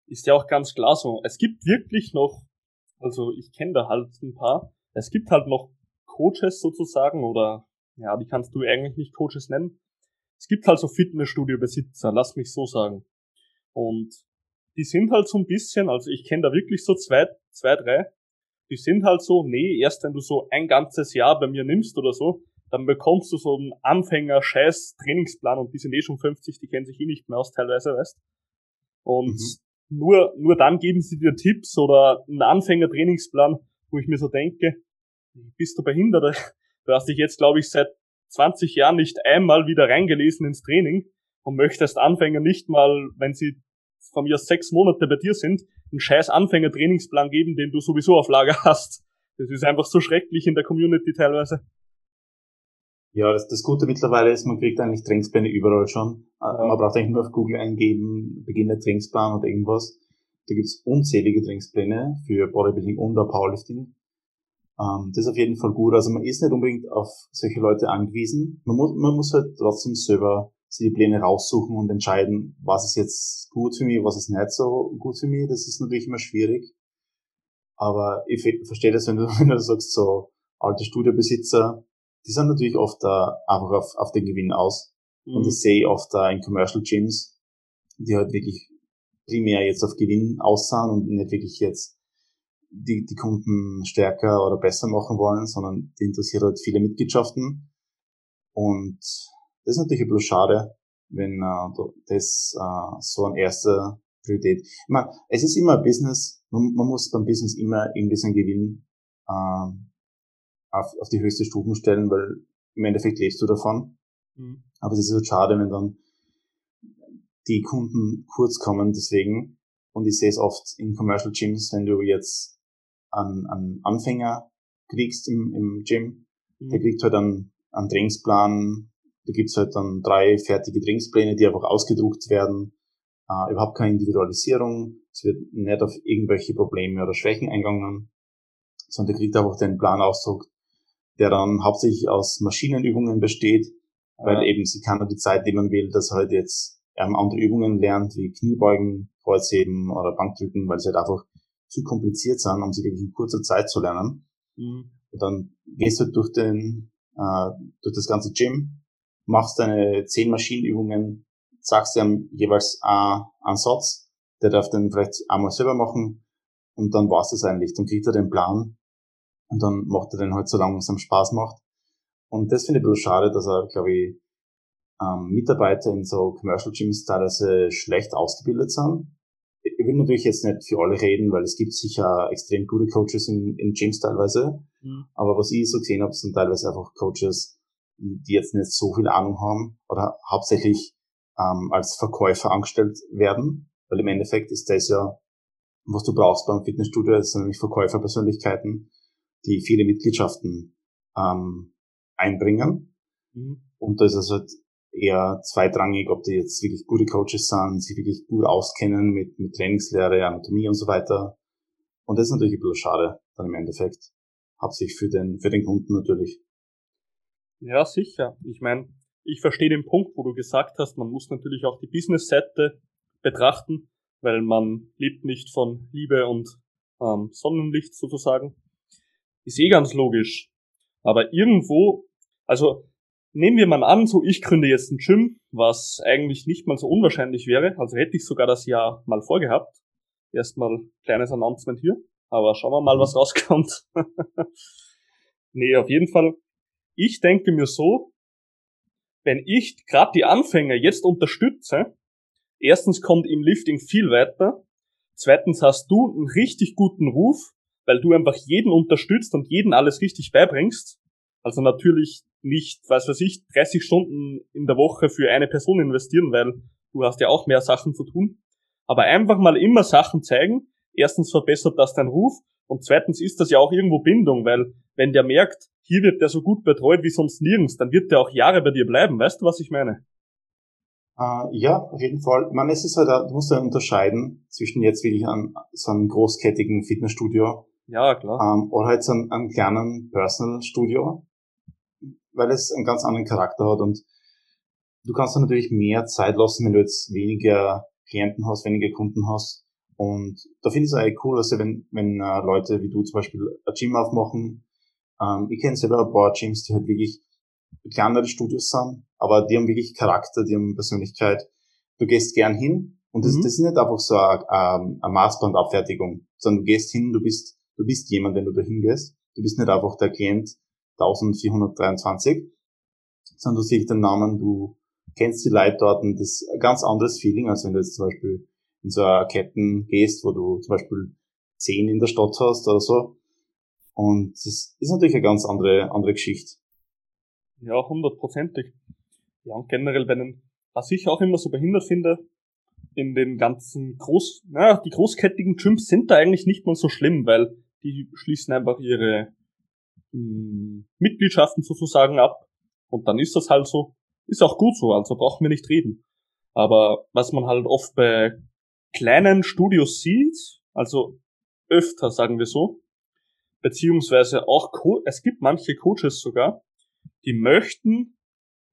ist ja auch ganz klar so. Es gibt wirklich noch, also ich kenne da halt ein paar, es gibt halt noch Coaches sozusagen oder ja, die kannst du eigentlich nicht Coaches nennen. Es gibt halt so Fitnessstudio-Besitzer, lass mich so sagen. Und die sind halt so ein bisschen, also ich kenne da wirklich so zwei, zwei, drei, die sind halt so, nee, erst wenn du so ein ganzes Jahr bei mir nimmst oder so, dann bekommst du so einen Anfänger-Scheiß-Trainingsplan und die sind eh schon 50, die kennen sich eh nicht mehr aus teilweise, weißt. Und mhm. nur, nur dann geben sie dir Tipps oder einen Anfänger-Trainingsplan, wo ich mir so denke, bist du behindert? Du hast dich jetzt, glaube ich, seit 20 Jahren nicht einmal wieder reingelesen ins Training und möchtest Anfänger nicht mal, wenn sie von mir sechs Monate bei dir sind, einen scheiß Anfänger-Trainingsplan geben, den du sowieso auf Lager [LAUGHS] hast. Das ist einfach so schrecklich in der Community teilweise. Ja, das, das Gute mittlerweile ist, man kriegt eigentlich Trainingspläne überall schon. Äh, man braucht eigentlich nur auf Google eingeben, Beginn der Trainingsplan oder irgendwas. Da gibt's unzählige Trainingspläne für Bodybuilding und auch Powerlifting. Ähm, das ist auf jeden Fall gut. Also man ist nicht unbedingt auf solche Leute angewiesen. Man muss, man muss halt trotzdem selber sich die Pläne raussuchen und entscheiden, was ist jetzt gut für mich, was ist nicht so gut für mich. Das ist natürlich immer schwierig. Aber ich verstehe das, wenn du, [LAUGHS] wenn du sagst, so alte Studiobesitzer, die sind natürlich oft uh, einfach auf, auf den Gewinn aus. Mhm. Und das sehe ich oft uh, in Commercial Gyms, die halt wirklich primär jetzt auf Gewinn aussahen und nicht wirklich jetzt die, die Kunden stärker oder besser machen wollen, sondern die interessiert halt viele Mitgliedschaften. Und das ist natürlich ein bisschen schade, wenn uh, das uh, so ein erster Priorität. Ich meine, es ist immer ein Business, man, man muss beim Business immer irgendwie seinen Gewinn uh, auf, auf die höchste Stufen stellen, weil im Endeffekt lebst du davon. Mhm. Aber es ist halt schade, wenn dann die Kunden kurz kommen, deswegen. Und ich sehe es oft in Commercial Gyms, wenn du jetzt einen, einen Anfänger kriegst im, im Gym, mhm. der kriegt halt einen, einen Trainingsplan, da gibt's halt dann drei fertige Trainingspläne, die einfach ausgedruckt werden, äh, überhaupt keine Individualisierung, es wird nicht auf irgendwelche Probleme oder Schwächen eingegangen, sondern der kriegt einfach den Plan ausdruckt, der dann hauptsächlich aus Maschinenübungen besteht, weil ja. eben sie kann die Zeit nehmen will, dass er halt jetzt ähm, andere Übungen lernt, wie Kniebeugen, Kreuzheben oder Bankdrücken, weil sie halt einfach zu kompliziert sind, um sie wirklich in kurzer Zeit zu lernen. Mhm. Und dann gehst du halt durch den, äh, durch das ganze Gym, machst deine zehn Maschinenübungen, sagst ihm jeweils äh, einen Satz, der darf dann vielleicht einmal selber machen und dann war's das eigentlich. Dann kriegt er den Plan und dann macht er den halt so lange, es ihm Spaß macht. Und das finde ich ein bisschen schade, dass er, glaube ich, ähm, Mitarbeiter in so Commercial Gyms teilweise schlecht ausgebildet sind. Ich will natürlich jetzt nicht für alle reden, weil es gibt sicher extrem gute Coaches in, in Gyms teilweise. Mhm. Aber was ich so gesehen habe, sind teilweise einfach Coaches, die jetzt nicht so viel Ahnung haben oder hauptsächlich ähm, als Verkäufer angestellt werden. Weil im Endeffekt ist das ja, was du brauchst beim Fitnessstudio, das sind nämlich Verkäuferpersönlichkeiten, die viele Mitgliedschaften ähm, einbringen. Mhm. Und da ist es halt eher zweitrangig, ob die jetzt wirklich gute Coaches sind, sich wirklich gut auskennen mit, mit Trainingslehre, Anatomie und so weiter. Und das ist natürlich ein bisschen schade dann im Endeffekt. Hauptsächlich für den, für den Kunden natürlich. Ja, sicher. Ich meine, ich verstehe den Punkt, wo du gesagt hast, man muss natürlich auch die Business-Seite betrachten, weil man lebt nicht von Liebe und ähm, Sonnenlicht sozusagen. Ist eh ganz logisch. Aber irgendwo, also nehmen wir mal an, so ich gründe jetzt ein Gym, was eigentlich nicht mal so unwahrscheinlich wäre. Also hätte ich sogar das Jahr mal vorgehabt. Erstmal kleines Announcement hier. Aber schauen wir mal, was rauskommt. [LAUGHS] nee, auf jeden Fall. Ich denke mir so, wenn ich gerade die Anfänger jetzt unterstütze, erstens kommt im Lifting viel weiter, zweitens hast du einen richtig guten Ruf, weil du einfach jeden unterstützt und jeden alles richtig beibringst. Also natürlich nicht, was weiß ich, 30 Stunden in der Woche für eine Person investieren, weil du hast ja auch mehr Sachen zu tun. Aber einfach mal immer Sachen zeigen. Erstens verbessert das dein Ruf Und zweitens ist das ja auch irgendwo Bindung, weil wenn der merkt, hier wird der so gut betreut wie sonst nirgends, dann wird der auch Jahre bei dir bleiben. Weißt du, was ich meine? Uh, ja, auf jeden Fall. Meine, es ist halt, du musst ja unterscheiden zwischen jetzt wirklich einem, so einem großkettigen Fitnessstudio. Ja, klar. Ähm, oder halt so einem, einem kleinen Personal Studio, weil es einen ganz anderen Charakter hat und du kannst dann natürlich mehr Zeit lassen, wenn du jetzt weniger Klienten hast, weniger Kunden hast. Und da finde ich es eigentlich cool, dass wenn, wenn äh, Leute wie du zum Beispiel ein Gym aufmachen, ähm, ich kenne selber ein paar Gyms, die halt wirklich kleinere Studios sind, aber die haben wirklich Charakter, die haben Persönlichkeit. Du gehst gern hin und das, mhm. das ist nicht einfach so eine, ähm, eine Maßbandabfertigung, sondern du gehst hin, du bist, du bist jemand, wenn du da hingehst. Du bist nicht einfach der Klient 1423, sondern du siehst den Namen, du kennst die Leute dort und das ist ein ganz anderes Feeling, als wenn du jetzt zum Beispiel in so eine Ketten gehst, wo du zum Beispiel zehn in der Stadt hast oder so. Und das ist natürlich eine ganz andere, andere Geschichte. Ja, hundertprozentig. Ja, und generell den, was ich auch immer so behindert finde, in den ganzen Groß, naja, die großkettigen Gyms sind da eigentlich nicht mal so schlimm, weil die schließen einfach ihre mh, hm, Mitgliedschaften sozusagen ab. Und dann ist das halt so. Ist auch gut so, also brauchen wir nicht reden. Aber was man halt oft bei kleinen Studios sieht, also öfter, sagen wir so, beziehungsweise auch, Co es gibt manche Coaches sogar, die möchten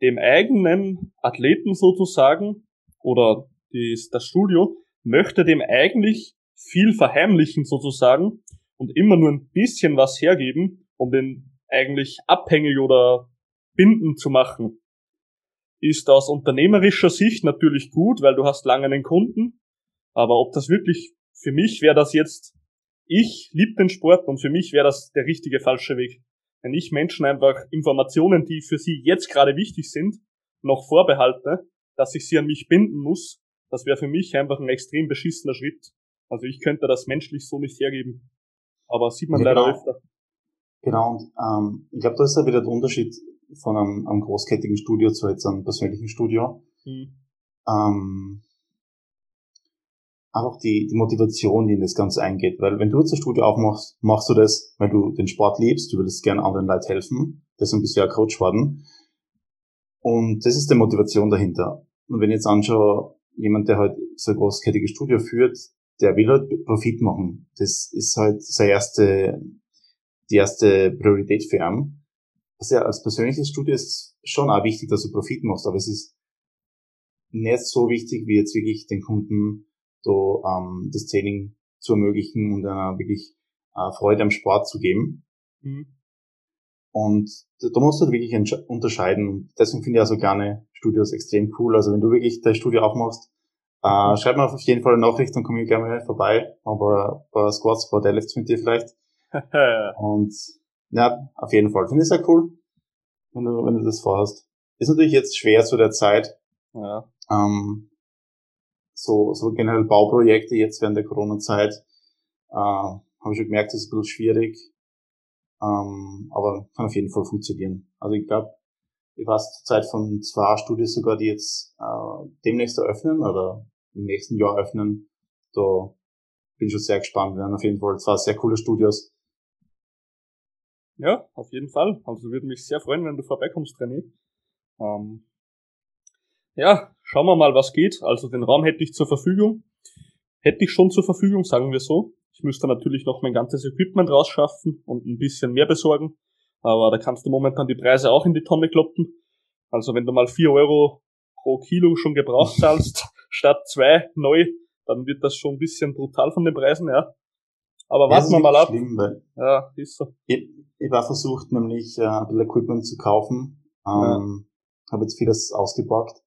dem eigenen Athleten sozusagen oder die, das Studio möchte dem eigentlich viel verheimlichen sozusagen und immer nur ein bisschen was hergeben, um den eigentlich abhängig oder binden zu machen. Ist aus unternehmerischer Sicht natürlich gut, weil du hast lange einen Kunden, aber ob das wirklich für mich wäre das jetzt, ich liebe den Sport und für mich wäre das der richtige falsche Weg wenn ich Menschen einfach Informationen, die für sie jetzt gerade wichtig sind, noch vorbehalte, dass ich sie an mich binden muss, das wäre für mich einfach ein extrem beschissener Schritt. Also ich könnte das menschlich so nicht hergeben. Aber sieht man ja, leider genau. öfter. Genau, und ähm, ich glaube, da ist ja wieder der Unterschied von einem, einem großkettigen Studio zu jetzt einem persönlichen Studio. Mhm. Ähm, einfach die, die Motivation, die in das Ganze eingeht. Weil wenn du jetzt ein Studio aufmachst, machst du das, weil du den Sport liebst, du willst gerne anderen Leuten helfen. Deswegen bist du ja Coach worden. Und das ist die Motivation dahinter. Und wenn ich jetzt anschaue, jemand, der halt so ein großkettiges Studio führt, der will halt Profit machen. Das ist halt seine erste, die erste Priorität für ihn. Also ja, als persönliches Studio ist schon auch wichtig, dass du Profit machst, aber es ist nicht so wichtig, wie jetzt wirklich den Kunden so ähm, das Training zu ermöglichen und einer wirklich äh, Freude am Sport zu geben. Mhm. Und da musst du halt wirklich unterscheiden. Deswegen finde ich also gerne Studios extrem cool. Also wenn du wirklich dein Studio aufmachst, äh, mhm. schreib mir auf jeden Fall eine Nachricht, dann komme ich gerne vorbei. Aber ein paar Squats, ein paar Deadlifts mit dir vielleicht. [LAUGHS] und ja, auf jeden Fall. Finde ich sehr cool, wenn du, wenn du das vorhast. Ist natürlich jetzt schwer zu der Zeit. Ja. Ähm, so, so generell Bauprojekte jetzt während der Corona-Zeit, äh, habe ich schon gemerkt, das ist ein bisschen schwierig, ähm, aber kann auf jeden Fall funktionieren. Also ich glaube, ich weiß zur Zeit von zwei Studios sogar, die jetzt äh, demnächst eröffnen oder im nächsten Jahr öffnen. Da bin ich schon sehr gespannt. Wir werden auf jeden Fall zwei sehr coole Studios. Ja, auf jeden Fall. Also würde mich sehr freuen, wenn du vorbeikommst, René. Ähm, ja, schauen wir mal, was geht. Also den Raum hätte ich zur Verfügung. Hätte ich schon zur Verfügung, sagen wir so. Ich müsste natürlich noch mein ganzes Equipment rausschaffen und ein bisschen mehr besorgen. Aber da kannst du momentan die Preise auch in die Tonne kloppen. Also wenn du mal vier Euro pro Kilo schon gebraucht [LAUGHS] zahlst, statt zwei neu, dann wird das schon ein bisschen brutal von den Preisen, ja. Aber warten wir mal ab. Schlimm, weil ja, ist so. Ich, ich war versucht, nämlich äh, ein bisschen Equipment zu kaufen. Ähm, ja. Habe jetzt vieles ausgepackt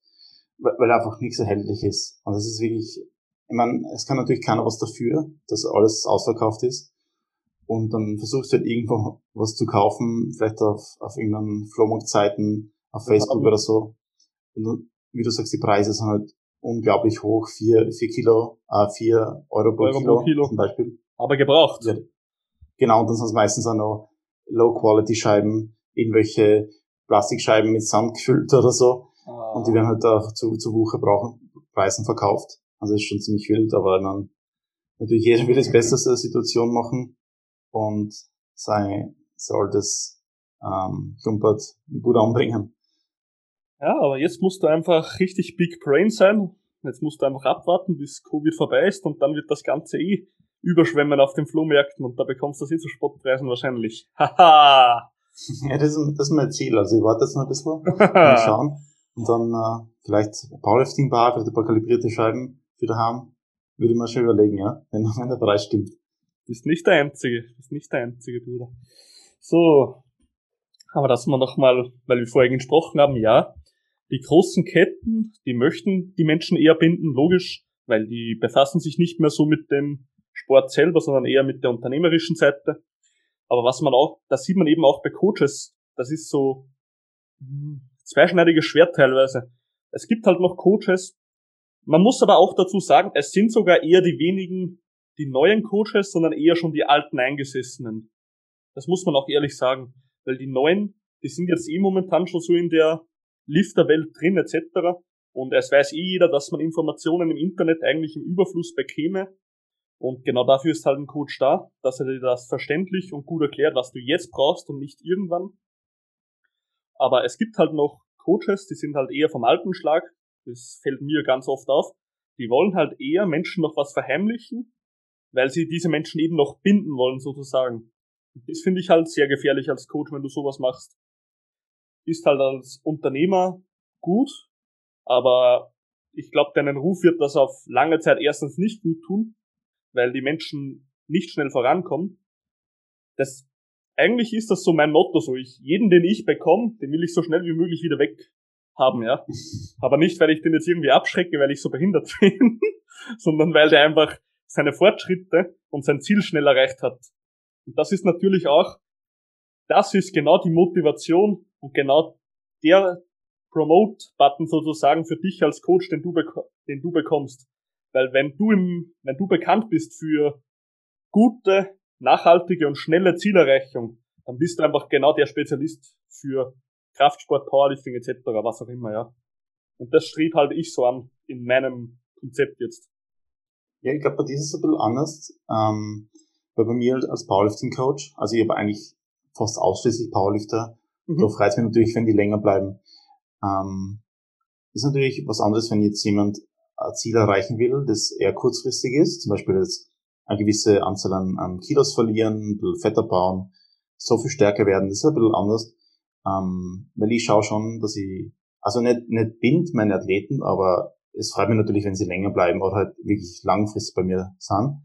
weil einfach nichts erhältlich ist. Und es ist wirklich, ich meine, es kann natürlich keiner was dafür, dass alles ausverkauft ist. Und dann versuchst du halt irgendwo was zu kaufen, vielleicht auf, auf irgendeinen Flohmarktzeiten, auf Facebook oder so. Und wie du sagst, die Preise sind halt unglaublich hoch, vier, vier Kilo, äh, vier Euro pro, Euro Kilo, pro Kilo zum Beispiel. Aber gebraucht. Ja, genau, und dann sind es meistens auch noch Low-Quality-Scheiben, irgendwelche Plastikscheiben mit Sand gefüllt oder so. Und die werden halt da zu, zu Wuche brauchen, Preisen verkauft. Also ist schon ziemlich wild, aber dann natürlich jeder will das Beste aus der Situation machen. und sein, soll das ähm, Klumpert gut anbringen. Ja, aber jetzt musst du einfach richtig Big Brain sein. Jetzt musst du einfach abwarten, bis Covid vorbei ist und dann wird das Ganze eh überschwemmen auf den Flohmärkten und da bekommst du das eh zu Spottpreisen wahrscheinlich. [LAUGHS] Haha! ja, das ist, das ist mein Ziel. Also ich warte jetzt noch ein bisschen [LAUGHS] mal schauen und dann äh, vielleicht Powerlifting-Bar, vielleicht ein paar kalibrierte Scheiben für daheim. Würde ich mir schon überlegen, ja, wenn, [LAUGHS] wenn der Preis stimmt. Bist nicht der Einzige, bist nicht der Einzige, Bruder. So, aber dass wir nochmal, weil wir vorhin gesprochen haben, ja, die großen Ketten, die möchten die Menschen eher binden, logisch, weil die befassen sich nicht mehr so mit dem Sport selber, sondern eher mit der unternehmerischen Seite. Aber was man auch, das sieht man eben auch bei Coaches, das ist so hm, zweischneidiges Schwert teilweise. Es gibt halt noch Coaches, man muss aber auch dazu sagen, es sind sogar eher die wenigen, die neuen Coaches, sondern eher schon die alten Eingesessenen. Das muss man auch ehrlich sagen, weil die neuen, die sind jetzt eh momentan schon so in der Lifterwelt drin etc. Und es weiß eh jeder, dass man Informationen im Internet eigentlich im Überfluss bekäme. Und genau dafür ist halt ein Coach da, dass er dir das verständlich und gut erklärt, was du jetzt brauchst und nicht irgendwann. Aber es gibt halt noch Coaches, die sind halt eher vom alten Schlag. Das fällt mir ganz oft auf. Die wollen halt eher Menschen noch was verheimlichen, weil sie diese Menschen eben noch binden wollen, sozusagen. Das finde ich halt sehr gefährlich als Coach, wenn du sowas machst. Ist halt als Unternehmer gut, aber ich glaube, deinen Ruf wird das auf lange Zeit erstens nicht gut tun, weil die Menschen nicht schnell vorankommen. Das, eigentlich ist das so mein Motto, so ich, jeden, den ich bekomme, den will ich so schnell wie möglich wieder weg haben, ja. [LAUGHS] Aber nicht, weil ich den jetzt irgendwie abschrecke, weil ich so behindert [LAUGHS] bin, sondern weil der einfach seine Fortschritte und sein Ziel schnell erreicht hat. Und das ist natürlich auch, das ist genau die Motivation und genau der Promote-Button sozusagen für dich als Coach, den du, den du bekommst. Weil wenn du im, wenn du bekannt bist für gute, nachhaltige und schnelle Zielerreichung, dann bist du einfach genau der Spezialist für Kraftsport, Powerlifting etc., was auch immer, ja. Und das strebt halt ich so an in meinem Konzept jetzt. Ja, ich glaube, bei dir ist es ein bisschen anders. Ähm, weil bei mir als Powerlifting-Coach, also ich habe eigentlich fast ausschließlich Powerlifter, mhm. da freut es mich natürlich, wenn die länger bleiben. Ähm, ist natürlich was anderes, wenn jetzt jemand ein Ziel erreichen will, das eher kurzfristig ist, zum Beispiel jetzt eine gewisse Anzahl an, an Kilos verlieren, ein bisschen fetter bauen, so viel stärker werden, das ist ein bisschen anders. Ähm, weil ich schaue schon, dass ich, also nicht, nicht bind meine Athleten, aber es freut mich natürlich, wenn sie länger bleiben oder halt wirklich langfristig bei mir sind.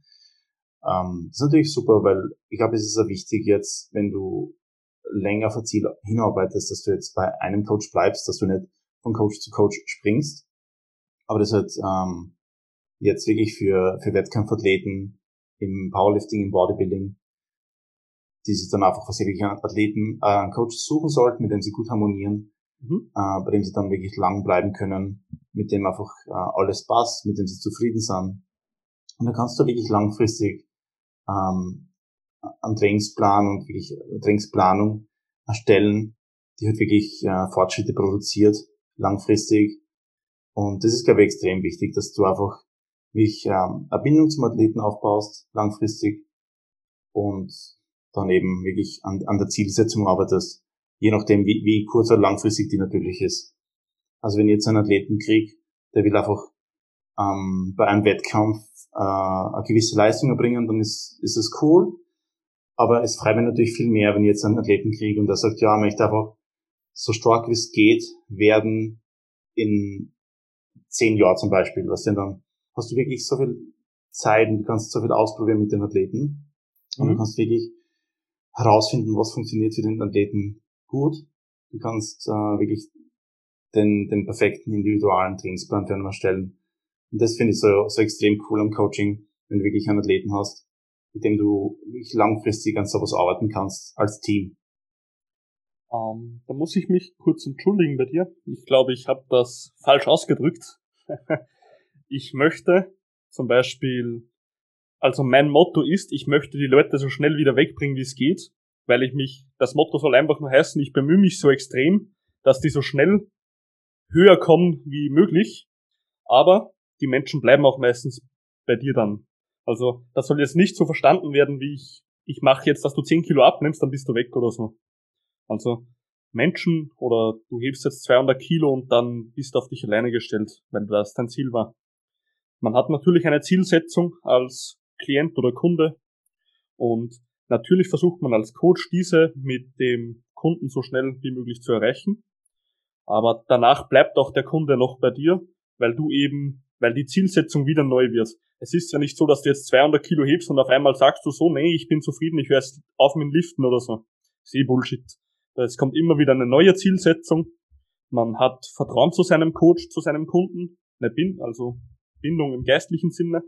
Ähm, das ist natürlich super, weil ich glaube, es ist sehr wichtig jetzt, wenn du länger auf ein Ziel hinarbeitest, dass du jetzt bei einem Coach bleibst, dass du nicht von Coach zu Coach springst. Aber das halt ähm, jetzt wirklich für, für Wettkampfathleten im Powerlifting, im Bodybuilding, die sich dann einfach was wirklich Athleten, äh, einen Coach suchen sollten, mit dem sie gut harmonieren, mhm. äh, bei dem sie dann wirklich lang bleiben können, mit dem einfach äh, alles passt, mit dem sie zufrieden sind. Und dann kannst du wirklich langfristig ähm, einen Trainingsplan und wirklich Trainingsplanung erstellen, die halt wirklich äh, Fortschritte produziert, langfristig. Und das ist, glaube ich, extrem wichtig, dass du einfach wirklich ähm, eine Bindung zum Athleten aufbaust, langfristig, und dann eben wirklich an, an der Zielsetzung arbeitest, je nachdem, wie, wie kurz oder langfristig die natürlich ist. Also wenn ich jetzt einen Athleten krieg, der will einfach ähm, bei einem Wettkampf äh, eine gewisse Leistung erbringen, dann ist, ist es cool. Aber es freut mich natürlich viel mehr, wenn ich jetzt einen Athleten kriege und der sagt, ja, ich möchte einfach so stark wie es geht werden in zehn Jahren zum Beispiel. Was denn dann hast du wirklich so viel Zeit und du kannst so viel ausprobieren mit den Athleten. Und mhm. du kannst wirklich herausfinden, was funktioniert für den Athleten gut. Du kannst äh, wirklich den, den perfekten individualen Trainingsplan für ihn erstellen. Und das finde ich so, so extrem cool am Coaching, wenn du wirklich einen Athleten hast, mit dem du langfristig an sowas arbeiten kannst als Team. Ähm, da muss ich mich kurz entschuldigen bei dir. Ich glaube, ich habe das falsch ausgedrückt. [LAUGHS] ich möchte zum Beispiel, also mein Motto ist, ich möchte die Leute so schnell wieder wegbringen, wie es geht, weil ich mich, das Motto soll einfach nur heißen, ich bemühe mich so extrem, dass die so schnell höher kommen wie möglich, aber die Menschen bleiben auch meistens bei dir dann. Also das soll jetzt nicht so verstanden werden, wie ich ich mache jetzt, dass du 10 Kilo abnimmst, dann bist du weg oder so. Also Menschen oder du hebst jetzt 200 Kilo und dann bist du auf dich alleine gestellt, wenn das dein Ziel war. Man hat natürlich eine Zielsetzung als Klient oder Kunde und natürlich versucht man als Coach diese mit dem Kunden so schnell wie möglich zu erreichen. Aber danach bleibt auch der Kunde noch bei dir, weil du eben, weil die Zielsetzung wieder neu wird. Es ist ja nicht so, dass du jetzt 200 Kilo hebst und auf einmal sagst du so, nee, ich bin zufrieden, ich höre auf mit dem Liften oder so. Das ist eh Bullshit. Es kommt immer wieder eine neue Zielsetzung. Man hat Vertrauen zu seinem Coach, zu seinem Kunden, eine Bind, also Bindung im geistlichen Sinne.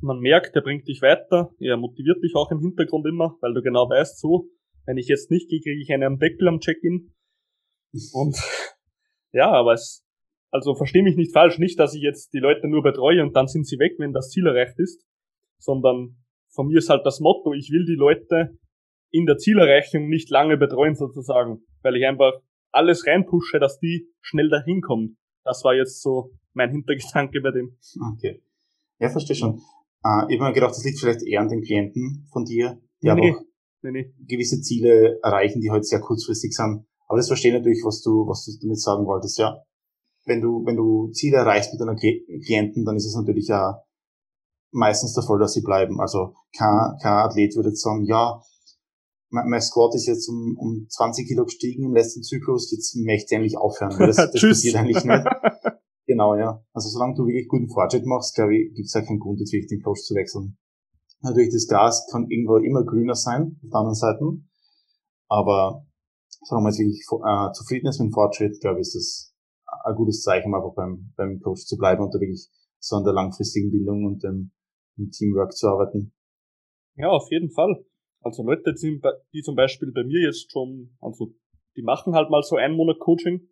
Man merkt, er bringt dich weiter, er motiviert dich auch im Hintergrund immer, weil du genau weißt, so, wenn ich jetzt nicht gehe, kriege ich einen Deckel am Check-in. Und [LAUGHS] ja, aber es, also verstehe mich nicht falsch, nicht, dass ich jetzt die Leute nur betreue und dann sind sie weg, wenn das Ziel erreicht ist, sondern von mir ist halt das Motto, ich will die Leute in der Zielerreichung nicht lange betreuen sozusagen, weil ich einfach alles reinpushe, dass die schnell dahin kommen. Das war jetzt so mein Hintergedanke bei dem. Okay. Ja, verstehe schon. Äh, ich habe mir gedacht, das liegt vielleicht eher an den Klienten von dir, die nee, einfach nee, nee. gewisse Ziele erreichen, die halt sehr kurzfristig sind. Aber das verstehe natürlich, was du, was du damit sagen wolltest, ja. Wenn du, wenn du Ziele erreichst mit deiner Klienten, dann ist es natürlich ja meistens der Fall, dass sie bleiben. Also kein, kein Athlet würde jetzt sagen, ja, mein, mein Squat ist jetzt um, um 20 Kilo gestiegen im letzten Zyklus, jetzt möchte ich eigentlich aufhören. [LAUGHS] Das, das passiert eigentlich nicht. [LAUGHS] Genau, ja. Also solange du wirklich guten Fortschritt machst, glaube ich, gibt es ja keinen Grund, jetzt wirklich den Coach zu wechseln. Natürlich, das Gras kann irgendwo immer grüner sein, auf der anderen Seite. Aber solange man jetzt wirklich äh, zufrieden ist mit dem Fortschritt, glaube ich, ist das ein gutes Zeichen, einfach beim, beim Coach zu bleiben und da wirklich so an der langfristigen Bildung und dem, dem Teamwork zu arbeiten. Ja, auf jeden Fall. Also Leute, die zum Beispiel bei mir jetzt schon, also die machen halt mal so einen Monat Coaching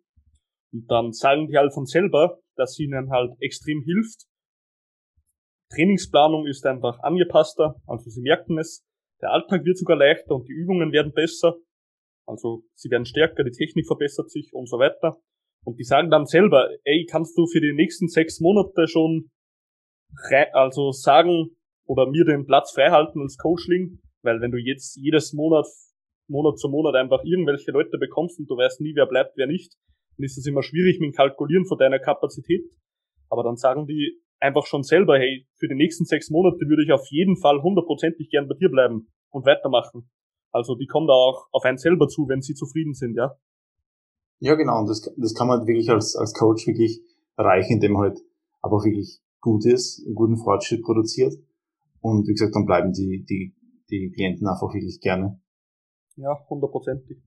und dann sagen die halt von selber, dass ihnen halt extrem hilft. Trainingsplanung ist einfach angepasster, also sie merken es. Der Alltag wird sogar leichter und die Übungen werden besser. Also sie werden stärker, die Technik verbessert sich und so weiter. Und die sagen dann selber, ey, kannst du für die nächsten sechs Monate schon also sagen oder mir den Platz freihalten als Coachling, weil wenn du jetzt jedes Monat, Monat zu Monat einfach irgendwelche Leute bekommst und du weißt nie, wer bleibt, wer nicht, dann ist es immer schwierig mit dem Kalkulieren von deiner Kapazität. Aber dann sagen die einfach schon selber, hey, für die nächsten sechs Monate würde ich auf jeden Fall hundertprozentig gern bei dir bleiben und weitermachen. Also die kommen da auch auf einen selber zu, wenn sie zufrieden sind, ja. Ja, genau. Und das, das kann man wirklich als, als Coach wirklich erreichen, indem man halt aber wirklich gut ist, einen guten Fortschritt produziert. Und wie gesagt, dann bleiben die, die die Klienten einfach wirklich gerne. Ja, hundertprozentig.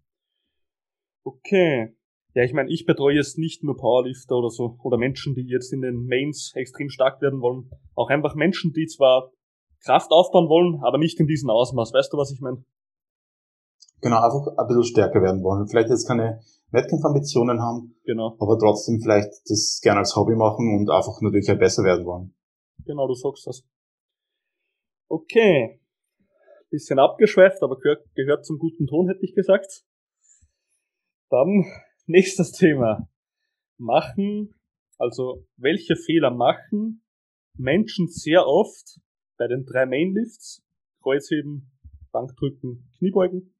Okay. Ja, ich meine, ich betreue jetzt nicht nur Powerlifter oder so, oder Menschen, die jetzt in den Mains extrem stark werden wollen. Auch einfach Menschen, die zwar Kraft aufbauen wollen, aber nicht in diesem Ausmaß. Weißt du, was ich meine? Genau, einfach ein bisschen stärker werden wollen. Vielleicht jetzt keine Wettkampfambitionen haben, genau. aber trotzdem vielleicht das gerne als Hobby machen und einfach natürlich auch besser werden wollen. Genau, du sagst das. Okay bisschen abgeschweift, aber gehört, gehört zum guten Ton, hätte ich gesagt. Dann [LAUGHS] nächstes Thema. Machen, also welche Fehler machen Menschen sehr oft bei den drei Mainlifts, Kreuzheben, Bankdrücken, Kniebeugen.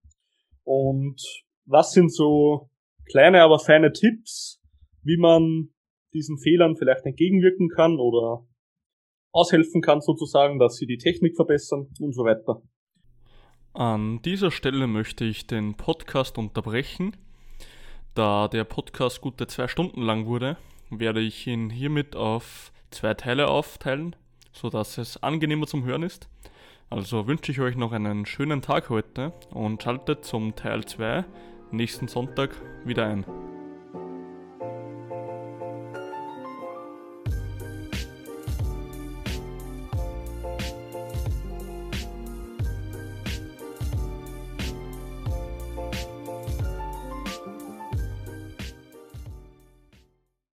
Und was sind so kleine, aber feine Tipps, wie man diesen Fehlern vielleicht entgegenwirken kann oder aushelfen kann sozusagen, dass sie die Technik verbessern und so weiter. An dieser Stelle möchte ich den Podcast unterbrechen. Da der Podcast gute zwei Stunden lang wurde, werde ich ihn hiermit auf zwei Teile aufteilen, sodass es angenehmer zum Hören ist. Also wünsche ich euch noch einen schönen Tag heute und schaltet zum Teil 2 nächsten Sonntag wieder ein.